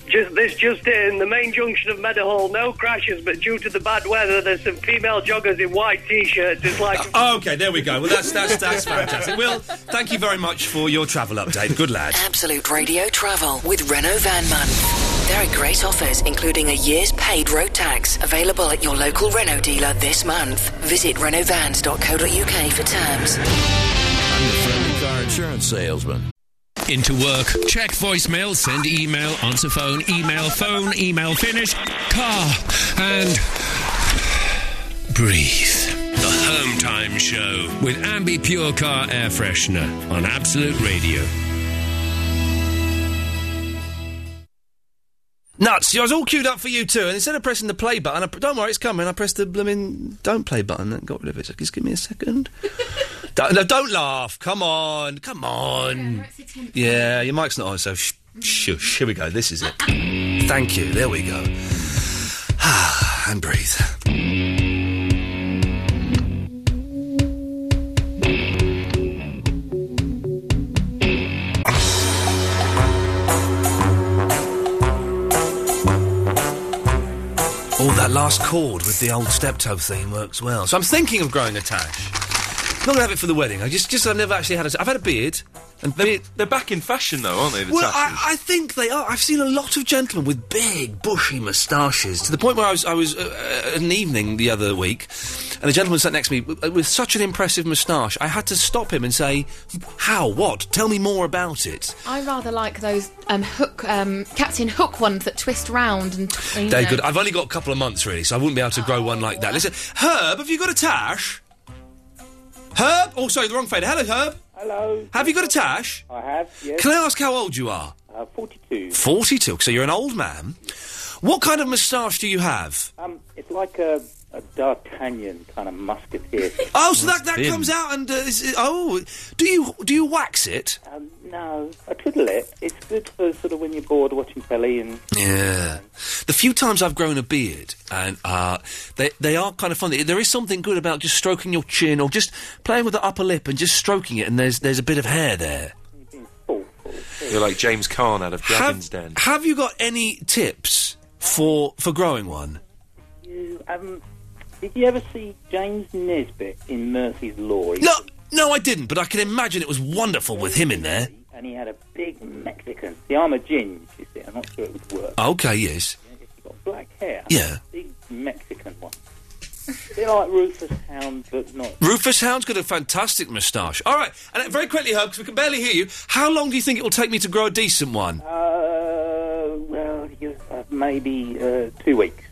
Just this just in, the main junction of Meadowhall, no crashes, but due to the bad weather, there's some female joggers in white t-shirts. It's like Oh, okay, there we go. Well, that's that's that's fantastic. Will, thank you very much for your travel update. Good lad. Absolute Radio Travel with Renault Van Month. There are great offers, including a year's paid road tax, available at your local Renault dealer this month. Visit renaultvans.co.uk for terms. I'm your friendly car insurance salesman. Into work, check voicemail, send email, answer phone, email, phone, email, finish, car, and breathe. The Home Time Show with Ambi Pur Car Air Freshener on Absolute Radio. Nuts! I was all queued up for you too, and instead of pressing the play button, I, don't worry, it's coming. I pressed the blooming don't play button and got rid of it. So just give me a second. Don't, no, don't laugh. Come on, come on. Yeah, your mic's not on, so sh- shush. Here we go. This is it. Thank you. There we go. and breathe. Oh, that last chord with the old steptoe theme works well. So I'm thinking of growing a tash. Not gonna have it for the wedding. I just, just I've never actually had a. I've had a beard. And beard. They're back in fashion, though, aren't they? The Well. I, I think they are. I've seen a lot of gentlemen with big, bushy moustaches to the point where I was, I was uh, at an evening the other week, and a gentleman sat next to me with, with such an impressive moustache. I had to stop him and say, "How? What? Tell me more about it." I rather like those um, hook, um, Captain Hook ones that twist round and. t- you They're know. good. I've only got a couple of months really, so I wouldn't be able to grow one like that. Listen, Herb, have you got a tash? Herb? Oh, sorry, the wrong fader. Hello, Herb. Hello. Have you got a tash? I have, yes. Can I ask how old you are? Uh, 42. 42. So you're an old man. What kind of moustache do you have? Um, it's like a a D'Artagnan kind of musketeer. Oh, so that, that comes out and uh, is it- oh, do you do you wax it? Um, no, I twiddle it. It's good for sort of when you're bored watching telly and Yeah. The few times I've grown a beard, and uh, they they are kind of fun. There is something good about just stroking your chin or just playing with the upper lip and just stroking it, and there's there's a bit of hair there. You're like James Caan out of Dragon's Den. Have you got any tips for for growing one? you um. Did you ever see James Nesbitt in Murphy's Law? He- No, no, I didn't. But I can imagine it was wonderful with him in there. And he had a big Mexican. See, I'm a ginge, you see. I'm not sure it would work. Okay, yes. He's got black hair. Yeah. Big Mexican one. A bit like Rufus Hound, but not. Rufus Hound's got a fantastic moustache. All right, and uh, very quickly, Herb, 'cause we can barely hear you. How long do you think it will take me to grow a decent one? Uh, well, you, uh, maybe uh, two weeks.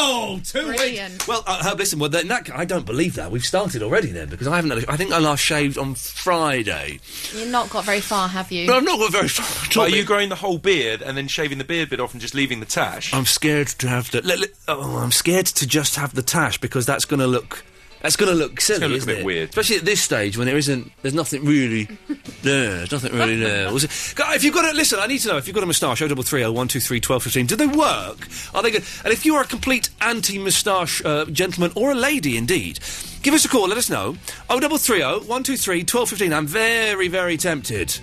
Oh, two weeks. Well, uh, Herb, listen. Well, then that, I don't believe that. We've started already then because I haven't. had a- I think I last shaved on Friday. You've not got very far, have you? But I've not got very far. But are you growing the whole beard and then shaving the beard bit off and just leaving the tash? I'm scared to have to. Let, let- oh, I'm scared to just have the tash because that's going to look. That's going to look silly, gonna look a isn't bit it? weird. Especially at this stage when there isn't. There's nothing really there. There's nothing really there. Was it, Guy, if you've got a listen, I need to know if you've got a moustache. Oh, double three oh one two three twelve fifteen. Do they work? Are they good? And if you are a complete anti-moustache uh, gentleman or a lady, indeed, give us a call. Let us know. Oh, double three oh one two three twelve fifteen. I'm very, very tempted.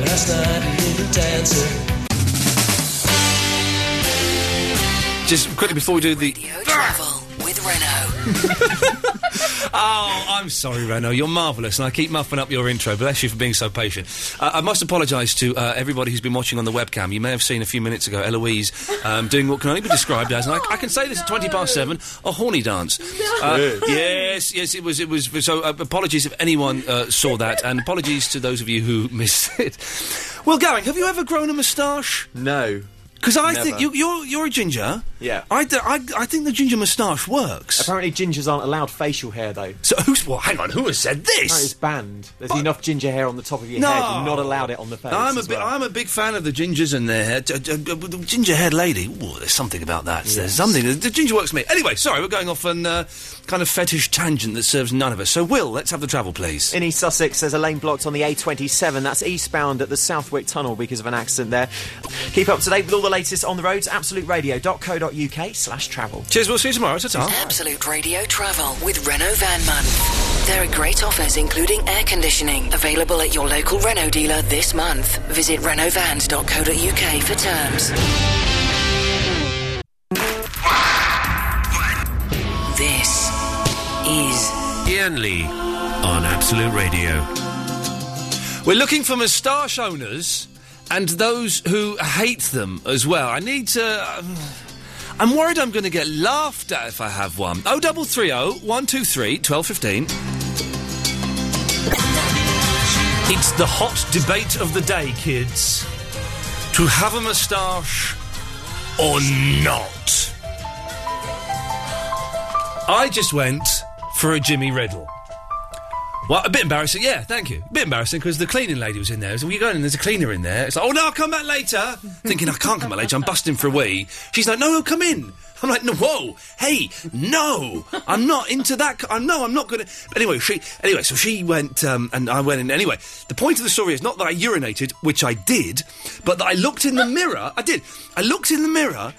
Last night we were. Just quickly before we do the. Travel with Renault. Oh, I'm sorry, Renault. You're marvellous, and I keep muffing up your intro. Bless you for being so patient. Uh, I must apologise to uh, everybody who's been watching on the webcam. You may have seen a few minutes ago Eloise um, doing what can only be described as, and I, I can say this at 20 past seven, a horny dance. Uh, yes, yes, it was. It was. So uh, apologies if anyone uh, saw that, and apologies to those of you who missed it. Well, going, have you ever grown a moustache? No. Because I Never. think you, you're you're a ginger. Yeah. I, d- I, I think the ginger moustache works. Apparently, gingers aren't allowed facial hair, though. So who's what? Hang on, who has said this? It's banned. There's enough ginger hair on the top of your No. head. You're not allowed it on the face. I'm a as bi- well. I'm a big fan of the gingers and their hair. Ginger haired lady. Ooh, there's something about that. There's something. The ginger works for me. Anyway, sorry, we're going off on uh, kind of fetish tangent that serves none of us. So, Will, let's have the travel, please. In East Sussex, there's a lane blocked on the A27. That's eastbound at the Southwick Tunnel because of an accident there. Keep up to date with all the latest on the roads. AbsoluteRadio.co.uk slash travel. Cheers, we'll see you tomorrow. Ta-ta. Absolute Radio Travel with Renault Van Month. There are great offers, including air conditioning, available at your local Renault dealer this month. Visit renaultvans.co.uk for terms. This is Iain Lee on Absolute Radio. We're looking for moustache owners and those who hate them as well. I need to. um, I'm worried I'm going to get laughed at if I have one. Oh, double three oh one two three twelve fifteen. It's the hot debate of the day, kids. To have a moustache or not? I just went for a Jimmy Riddle. Well, a bit embarrassing, yeah, thank you. A bit embarrassing because the cleaning lady was in there. So we go in and there's a cleaner in there. It's like, oh no, I'll come back later. Thinking I can't come back later, I'm busting for a wee. She's like, no, no, come in. I'm like, no, whoa, hey, no, I'm not into that. I'm no, I'm not gonna. But anyway, she, anyway, so she went, um, and I went in. Anyway, the point of the story is not that I urinated, which I did, but that I looked in the mirror. I did. I looked in the mirror,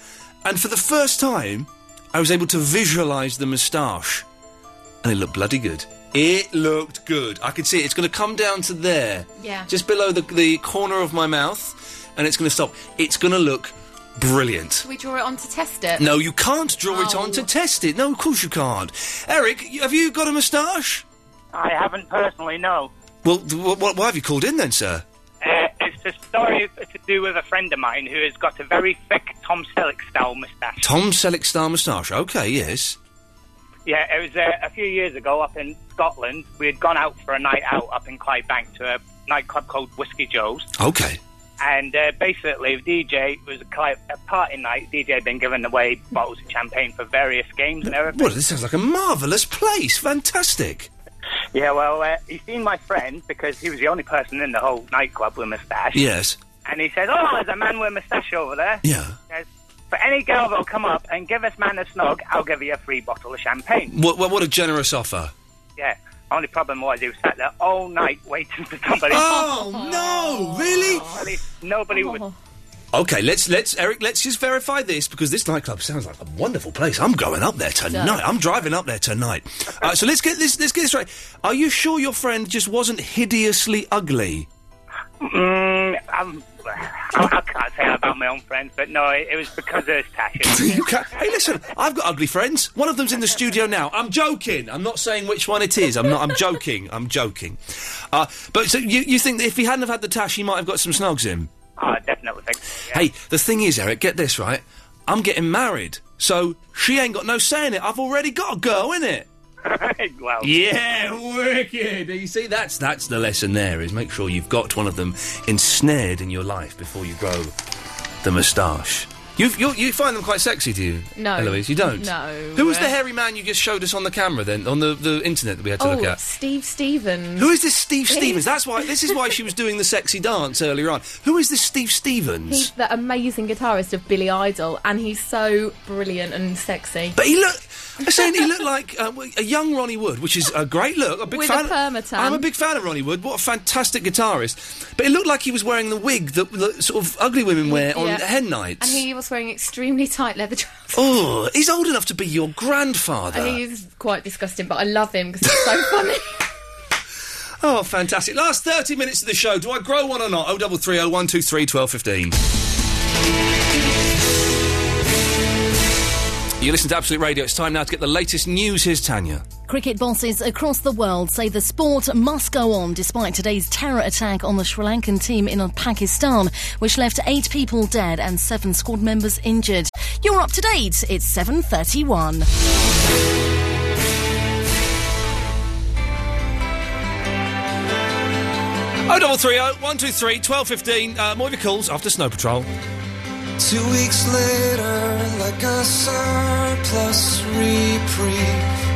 and for the first time, I was able to visualise the moustache and it looked bloody good. It looked good. I could see it. It's going to come down to there, Yeah. just below the the corner of my mouth, and it's going to stop. It's going to look brilliant. Should we draw it on to test it? No, you can't draw it on to test it. No, of course you can't. Eric, you- have you got a moustache? I haven't personally, no. Well, th- wh- wh- why have you called in then, sir? Uh, it's a story to do with a friend of mine who has got a very thick Tom Selleck style moustache. Tom Selleck style moustache. Okay, yes. Yeah, it was uh, a few years ago up in Scotland. We had gone out for a night out up in Clydebank to a nightclub called Whiskey Joe's. Okay. And uh, basically, the DJ was a, cli- a party night. DJ had been giving away bottles of champagne for various games and everything. Well, this sounds like a marvellous place. Fantastic. Yeah, well, uh, he seen my friend because he was the only person in the whole nightclub with a moustache. Yes. And he said, "Oh, there's a man with a moustache over there." Yeah. He says, For any girl that'll come up and give this man a snog, I'll give you a free bottle of champagne. What, what, what a generous offer. Yeah. Only problem was he was sat there all night waiting for somebody. Oh, no, really? Nobody, nobody would. Okay, let's let's Eric, let's just verify this because this nightclub sounds like a wonderful place. I'm going up there tonight. I'm driving up there tonight. Uh, so let's get this let's get this right. Are you sure your friend just wasn't hideously ugly? Mm, I'm, I, can't say that about my own friends, but no, it, it was because of his passion. you can't, hey, listen, I've got ugly friends. One of them's in the studio now. I'm joking. I'm not saying which one it is. I'm not. I'm joking. I'm joking. Uh, but so you you think that if he hadn't have had the tash, he might have got some snogs in? I definitely think so, Hey, the thing is, Eric, get this right. I'm getting married, so she ain't got no say in it. I've already got a girl in it. Yeah. well, Yeah, wicked. You see, that's that's the lesson. There is make sure you've got one of them ensnared in your life before you grow the moustache. You you you find them quite sexy, do you? No. Eloise, you don't. No. Who was the hairy man you just showed us on the camera then on the, the internet that we had to oh, look at? Steve Stevens. Who is this Steve Stevens? That's why. This is why she was doing the sexy dance earlier on. Who is this Steve Stevens? He's the amazing guitarist of Billy Idol, and he's so brilliant and sexy. But he look. I'm saying he looked like uh, a young Ronnie Wood, which is a great look. A big With a fan. I'm a big fan of Ronnie Wood. What a fantastic guitarist! But it looked like he was wearing the wig that, that sort of ugly women wear on Yeah. hen nights. And he was wearing extremely tight leather trousers. Oh, he's old enough to be your grandfather. And he's quite disgusting, but I love him because he's so funny. Oh, fantastic! Last thirty minutes of the show. Do I grow one or not? Oh, double three, oh, one, two, three, twelve, fifteen. You listen to Absolute Radio. It's time now to get the latest news. Here's Tanya. Cricket bosses across the world say the sport must go on despite today's terror attack on the Sri Lankan team in Pakistan, which left eight people dead and seven squad members injured. You're up to date. It's 7:31. Oh, double three, oh, one, two, three, twelve, fifteen. Uh, more of your calls after Snow Patrol. Two weeks later, like a surplus reprieve.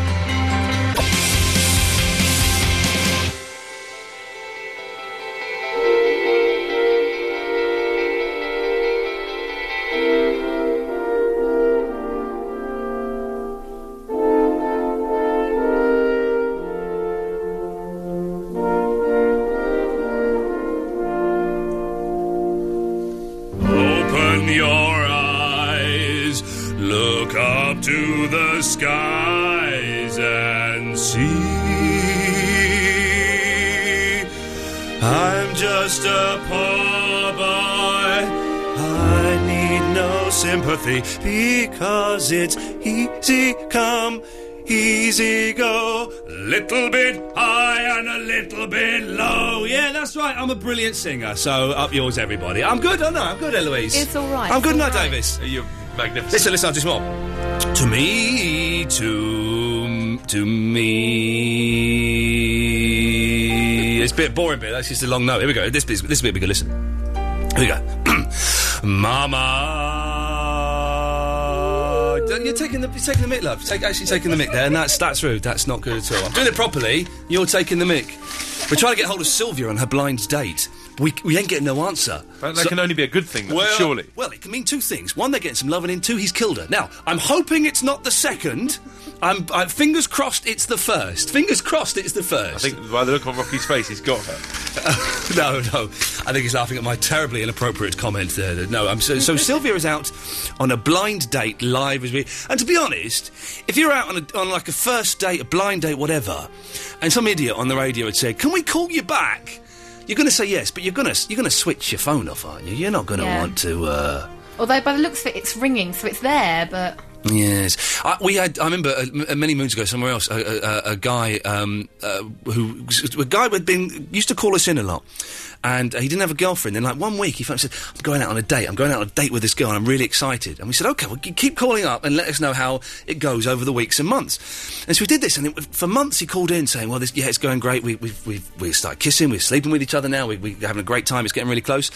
Little bit high and a little bit low. Yeah, that's right. I'm a brilliant singer. So up yours, everybody. I'm good. I know. I'm good, Eloise. It's all right, I'm good, all not right. Davis. You're magnificent. Listen, listen. I'll do some more. To me, to to me. It's a bit boring, bit. That's just a long note. Here we go. This bit, this bit we can listen. Here we go. Mama. You're taking the you're taking the mic, love. Take, actually taking the mic there, and that's that's rude. That's not good at all. I'm doing it properly. You're taking the mic. We're trying to get hold of Sylvia on her blind date. We, we ain't getting no answer. That, that So- can only be a good thing, though, well, surely. Well, it can mean two things. One, they're getting some loving in. Two, he's killed her. Now, I'm hoping it's not the second. I'm, i fingers crossed it's the first. Fingers crossed it's the first. I think by the look on Rocky's face, he's got her. no, no. I think he's laughing at my terribly inappropriate comment there. No, I'm so, so Sylvia is out on a blind date live as we. And to be honest, if you're out on, a, on like a first date, a blind date, whatever, and some idiot on the radio had said, "Can we call you back?" You're going to say yes, but you're going to you're going to switch your phone off, aren't you? You're not going to Yeah. want to. Uh, Although by the looks of it, it's ringing, so it's there, but Yes, I, we had. I remember uh, uh, many moons ago, somewhere else, a, a, a- guy um, uh, who a guy had been used to call us in a lot, and uh, he didn't have a girlfriend. And like one week, he said, "I'm going out on a date. I'm going out on a date with this girl, and I'm really excited." And we said, "Okay, well, keep calling up and let us know how it goes over the weeks and months." And so we did this, and it, for months he called in saying, "Well, this, yeah, it's going great. We we we we started kissing. We're sleeping with each other now. We, we're having a great time. It's getting really close."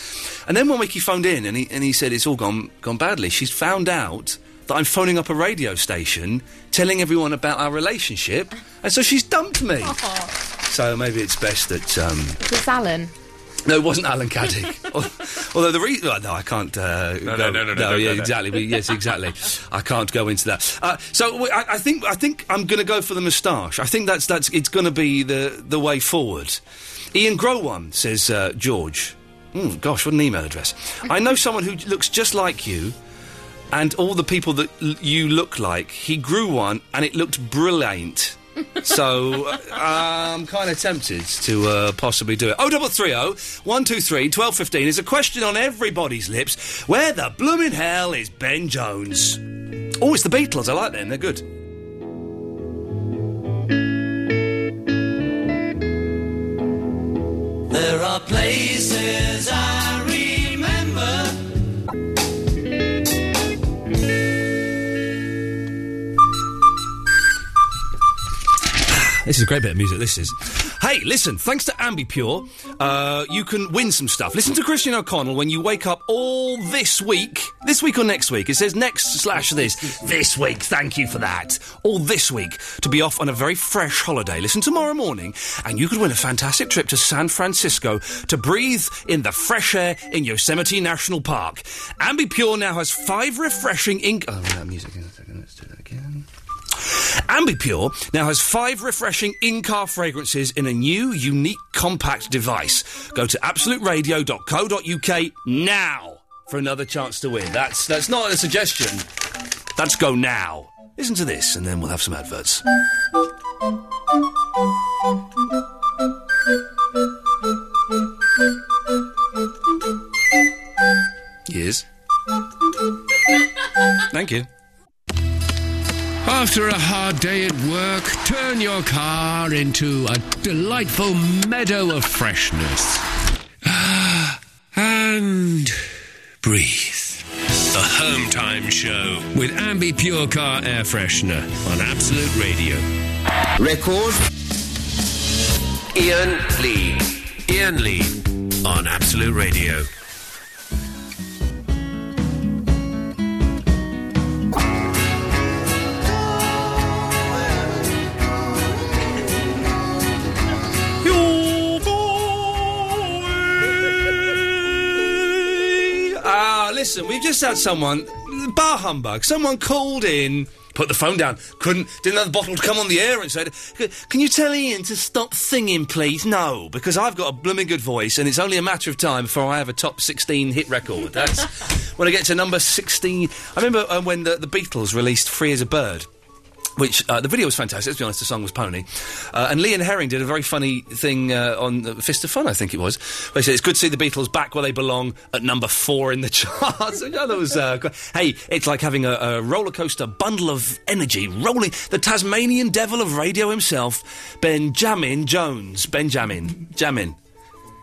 And then one week he phoned in, and he and he said, "It's all gone gone badly. She's found out." That I'm phoning up a radio station telling everyone about our relationship, and so she's dumped me. So maybe it's best that. Um, it's Alan. No, it wasn't Alan Caddick. Al- Although the reason, no, I can't. Uh, No, go- no, no, no, no, don't yeah, go there. exactly. But yes, exactly. I can't go into that. Uh, so w- I, I think I think I'm going to go for the moustache. I think that's that's it's going to be the the way forward. Iain Grow one says uh, George. Mm, gosh, what an email address! I know someone who looks just like you. And all the people that l- you look like, he grew one and it looked brilliant. so uh, I'm kind of tempted to uh, possibly do it. Oh, double three oh one two three twelve fifteen is a question on everybody's lips. Where the blooming hell is Ben Jones? Oh, it's the Beatles. I like them. They're good. This is a great bit of music. This is. Hey, listen. Thanks to Ambi Pur, uh, you can win some stuff. Listen to Christian O'Connell when you wake up all this week. This week or next week? It says next slash this. This week. Thank you for that. All this week to be off on a very fresh holiday. Listen tomorrow morning, and you could win a fantastic trip to San Francisco to breathe in the fresh air in Yosemite National Park. Ambi Pur now has five refreshing ink. Oh, that music. Let's do that again. Ambi Pur now has five refreshing in-car fragrances in a new, unique, compact device. Go to absoluteradio.co.uk now for another chance to win. That's that's not a suggestion. That's go now. Listen to this, and then we'll have some adverts. Yes. Thank you. After a hard day at work, turn your car into a delightful meadow of freshness. Ah, and breathe. The Home Time Show with Ambi Pur Car Air Freshener on Absolute Radio. Record. Iain Lee. Iain Lee on Absolute Radio. Listen, we've just had someone, bar humbug, someone called in, put the phone down, couldn't, didn't have the bottle to come on the air and said, "C- Can you tell Iain to stop singing, please? No, because I've got a blooming good voice and it's only a matter of time before I have a top 16 hit record. That's when I get to number 16. I remember uh, when the, the Beatles released Free as a Bird. Which uh, the video was fantastic. Let's be honest, the song was pony, uh, and Herring did a very funny thing uh, on Fist of Fun, I think it was. They said it's good to see the Beatles back where they belong at number four in the charts. Thought that was uh, hey, it's like having a, a roller coaster bundle of energy rolling. The Tasmanian devil of radio himself, Benjamin Jones. Benjamin, Jamin.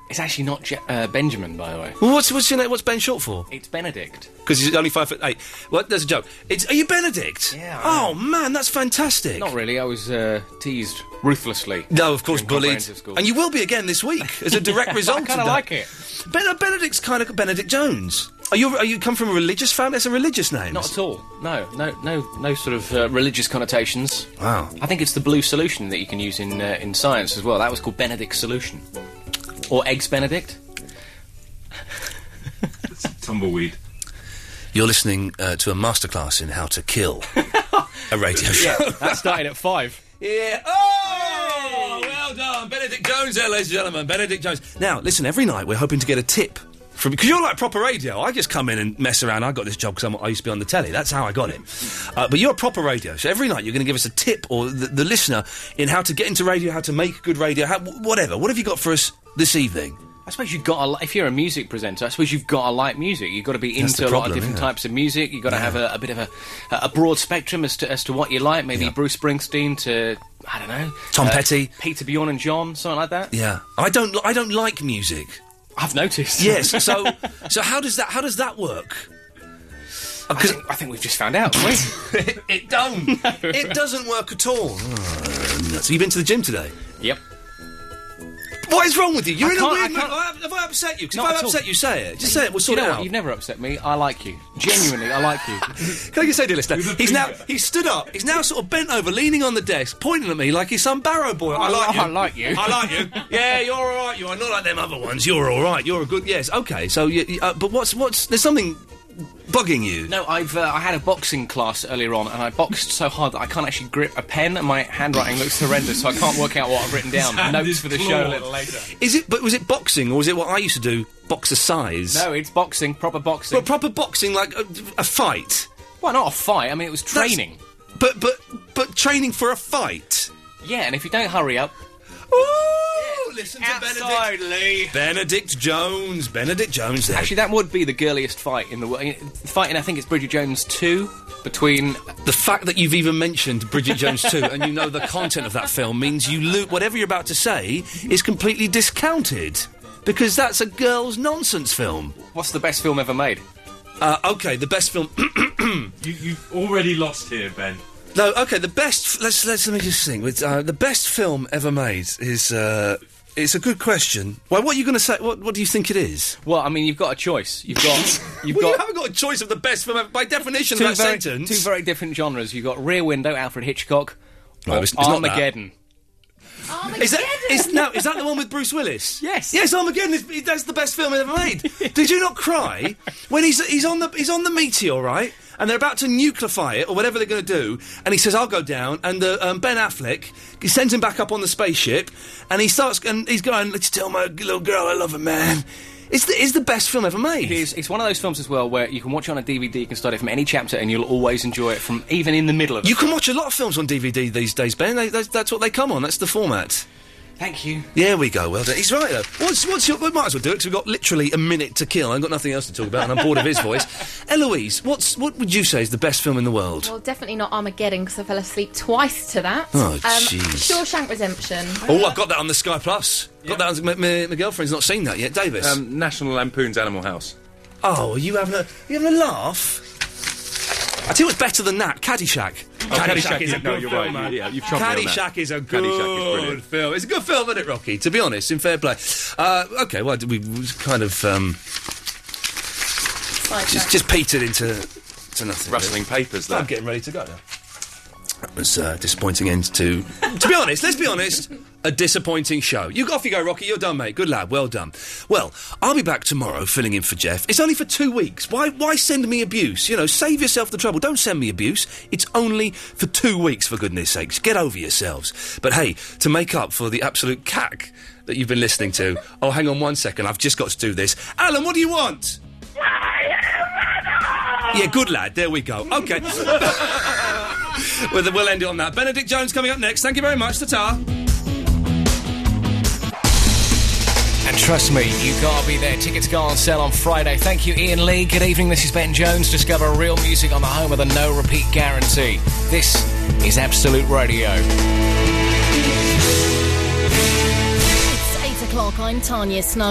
It's actually not Je- uh, Benjamin, by the way. Well, what's what's your name? What's Ben short for? It's Benedict. Because he's only five foot eight. What? There's a joke. It's are you Benedict? Yeah. Oh man, that's fantastic. Not really. I was uh, teased ruthlessly. No, of course, during bullied. comprehensive school. And you will be again this week as a direct result. I kind of that. like it. Ben- uh, Benedict's kind of Benedict Jones. Are you? Are you come from a religious family? It's a religious name. Not at all. No, no, no, no sort of uh, religious connotations. Wow. I think it's the blue solution that you can use in uh, in science as well. That was called Benedict solution, or eggs Benedict. Tumbleweed. You're listening uh, to a masterclass in how to kill a radio show. Yeah, that started at five. Yeah. Oh, well done, Benedict Jones, there, ladies and gentlemen. Benedict Jones. Now, listen. Every night we're hoping to get a tip from because you're like proper radio. I just come in and mess around. I got this job because I used to be on the telly. That's how I got it. Uh, but you're a proper radio, so every night you're going to give us a tip or the, the listener in how to get into radio, how to make good radio, how, whatever. What have you got for us this evening? I suppose you've got to, li- if you're a music presenter, I suppose you've got to like music. You've got to be That's into the a lot of different yeah. types of music. You've got to Yeah. have a, a bit of a, a broad spectrum as to as to what you like. Maybe Bruce Springsteen to I don't know Tom uh, Petty. Peter Bjorn and John, something like that. Yeah, I don't. I don't like music. I've noticed. Yes. So, so how does that? How does that work? I think, I think we've just found out. we? it don't. It doesn't work at all. Oh, you've been to the gym today? Yep. What is wrong with you? You're I in a weird mood. Have I- have I upset you? 'Cause Not if I upset you, say it. Just say it. We'll sort you know it what? out. You've never upset me. I like you. Genuinely, I like you. Can I just say, dear listener, he's now he's stood up. He's now sort of bent over, leaning on the desk, pointing at me like he's some barrow boy. I like you. I like you. I like you. Yeah, you're all right. You are not like them other ones. You're all right. You're a good. Yes. Okay. So, you- uh, but what's what's there's something bugging you. No, I've uh, I had a boxing class earlier on, and I boxed so hard that I can't actually grip a pen, and my handwriting looks horrendous, so I can't work out what I've written down. Notes for the show a little later. Is it? But was it boxing or was it what I used to do? Boxercise. No, it's boxing, proper boxing. But proper boxing, like a, a fight. Well, not a fight. I mean, it was training. But but but training for a fight. Yeah, and if you don't hurry up, Ooh, listen to outside, Lee. Benedict Jones. Benedict Jones. There. Actually, that would be the girliest fight in the world. Fighting, I think it's Bridget Jones two between The fact that you've even mentioned Bridget Jones 2 and you know the content of that film means you lo- whatever you're about to say is completely discounted. Because that's a girl's nonsense film. What's the best film ever made? Uh, okay, the best film. You, you've already lost here, Ben. No, okay, the best. Let's let's let me just think. Uh, the best film ever made is. Uh, it's a good question. Well, what are you going to say? What What do you think it is? Well, I mean, you've got a choice. You've got you've well, you got haven't got a choice of the best film ever. By definition two of that very, sentence. two very different genres. You've got Rear Window, Alfred Hitchcock, No, or it's- it's not that. Armageddon. Is that is no? Is that the one with Bruce Willis? Yes. Yes, Armageddon. Is, that's the best film I've ever made. Did you not cry when he's he's on the he's on the meteor, right? And they're about to nucleify it or whatever they're going to do, and he says, "I'll go down." And the, um, Ben Affleck he sends him back up on the spaceship, and he starts and he's going, "Let's tell my little girl I love her, man." It's the it's the best film ever made. It is. It's one of those films as well where you can watch it on a DVD, you can start it from any chapter, and you'll always enjoy it from even in the middle of it. You can watch a lot of films on DVD these days, Ben. They, that's, that's what they come on. That's the format. Thank you. There we go. Well done. He's right though. What's what's your? We might as well do it because we've got literally a minute to kill. I've got nothing else to talk about, and I'm bored of his voice. Eloise, what's what would you say is the best film in the world? Well, definitely not Armageddon because I fell asleep twice to that. Oh, um, jeez. Shawshank Redemption. Oh, I've got that on the Sky Plus. Got that. On, my, my, my girlfriend's not seen that yet. Davis. Um, National Lampoon's Animal House. oh, are you having a you having a laugh? I tell you what's better than that. Caddyshack. Oh, Caddyshack, is a yeah, no, good you're film, right, man. yeah, you've chopped me on that. Caddyshack is a good Caddyshack is film. It's a good film, isn't it, Rocky? To be honest, in fair play. Uh, okay, well, we we kind of um, just just petered into to nothing. Rustling papers, there. I'm getting ready to go now. That was a disappointing end to. to be honest, let's be honest, a disappointing show. You off you go, Rocky. You're done, mate. Good lad. Well done. Well, I'll be back tomorrow, filling in for Jeff. It's only for two weeks. Why? Why send me abuse? You know, save yourself the trouble. Don't send me abuse. It's only for two weeks, for goodness sakes. Get over yourselves. But hey, to make up for the absolute cack that you've been listening to. Oh, hang on one second. I've just got to do this. Alan, what do you want? Yeah, good lad. There we go. Okay. well, end it on that. Benedict Jones coming up next. Thank you very much. Ta-ta. And trust me, you gotta be there. Tickets go on sale on Friday. Thank you, Iain Lee. Good evening. This is Ben Jones. Discover real music on the home of the no repeat guarantee. This is Absolute Radio. It's 8 o'clock. I'm Tanya Snug.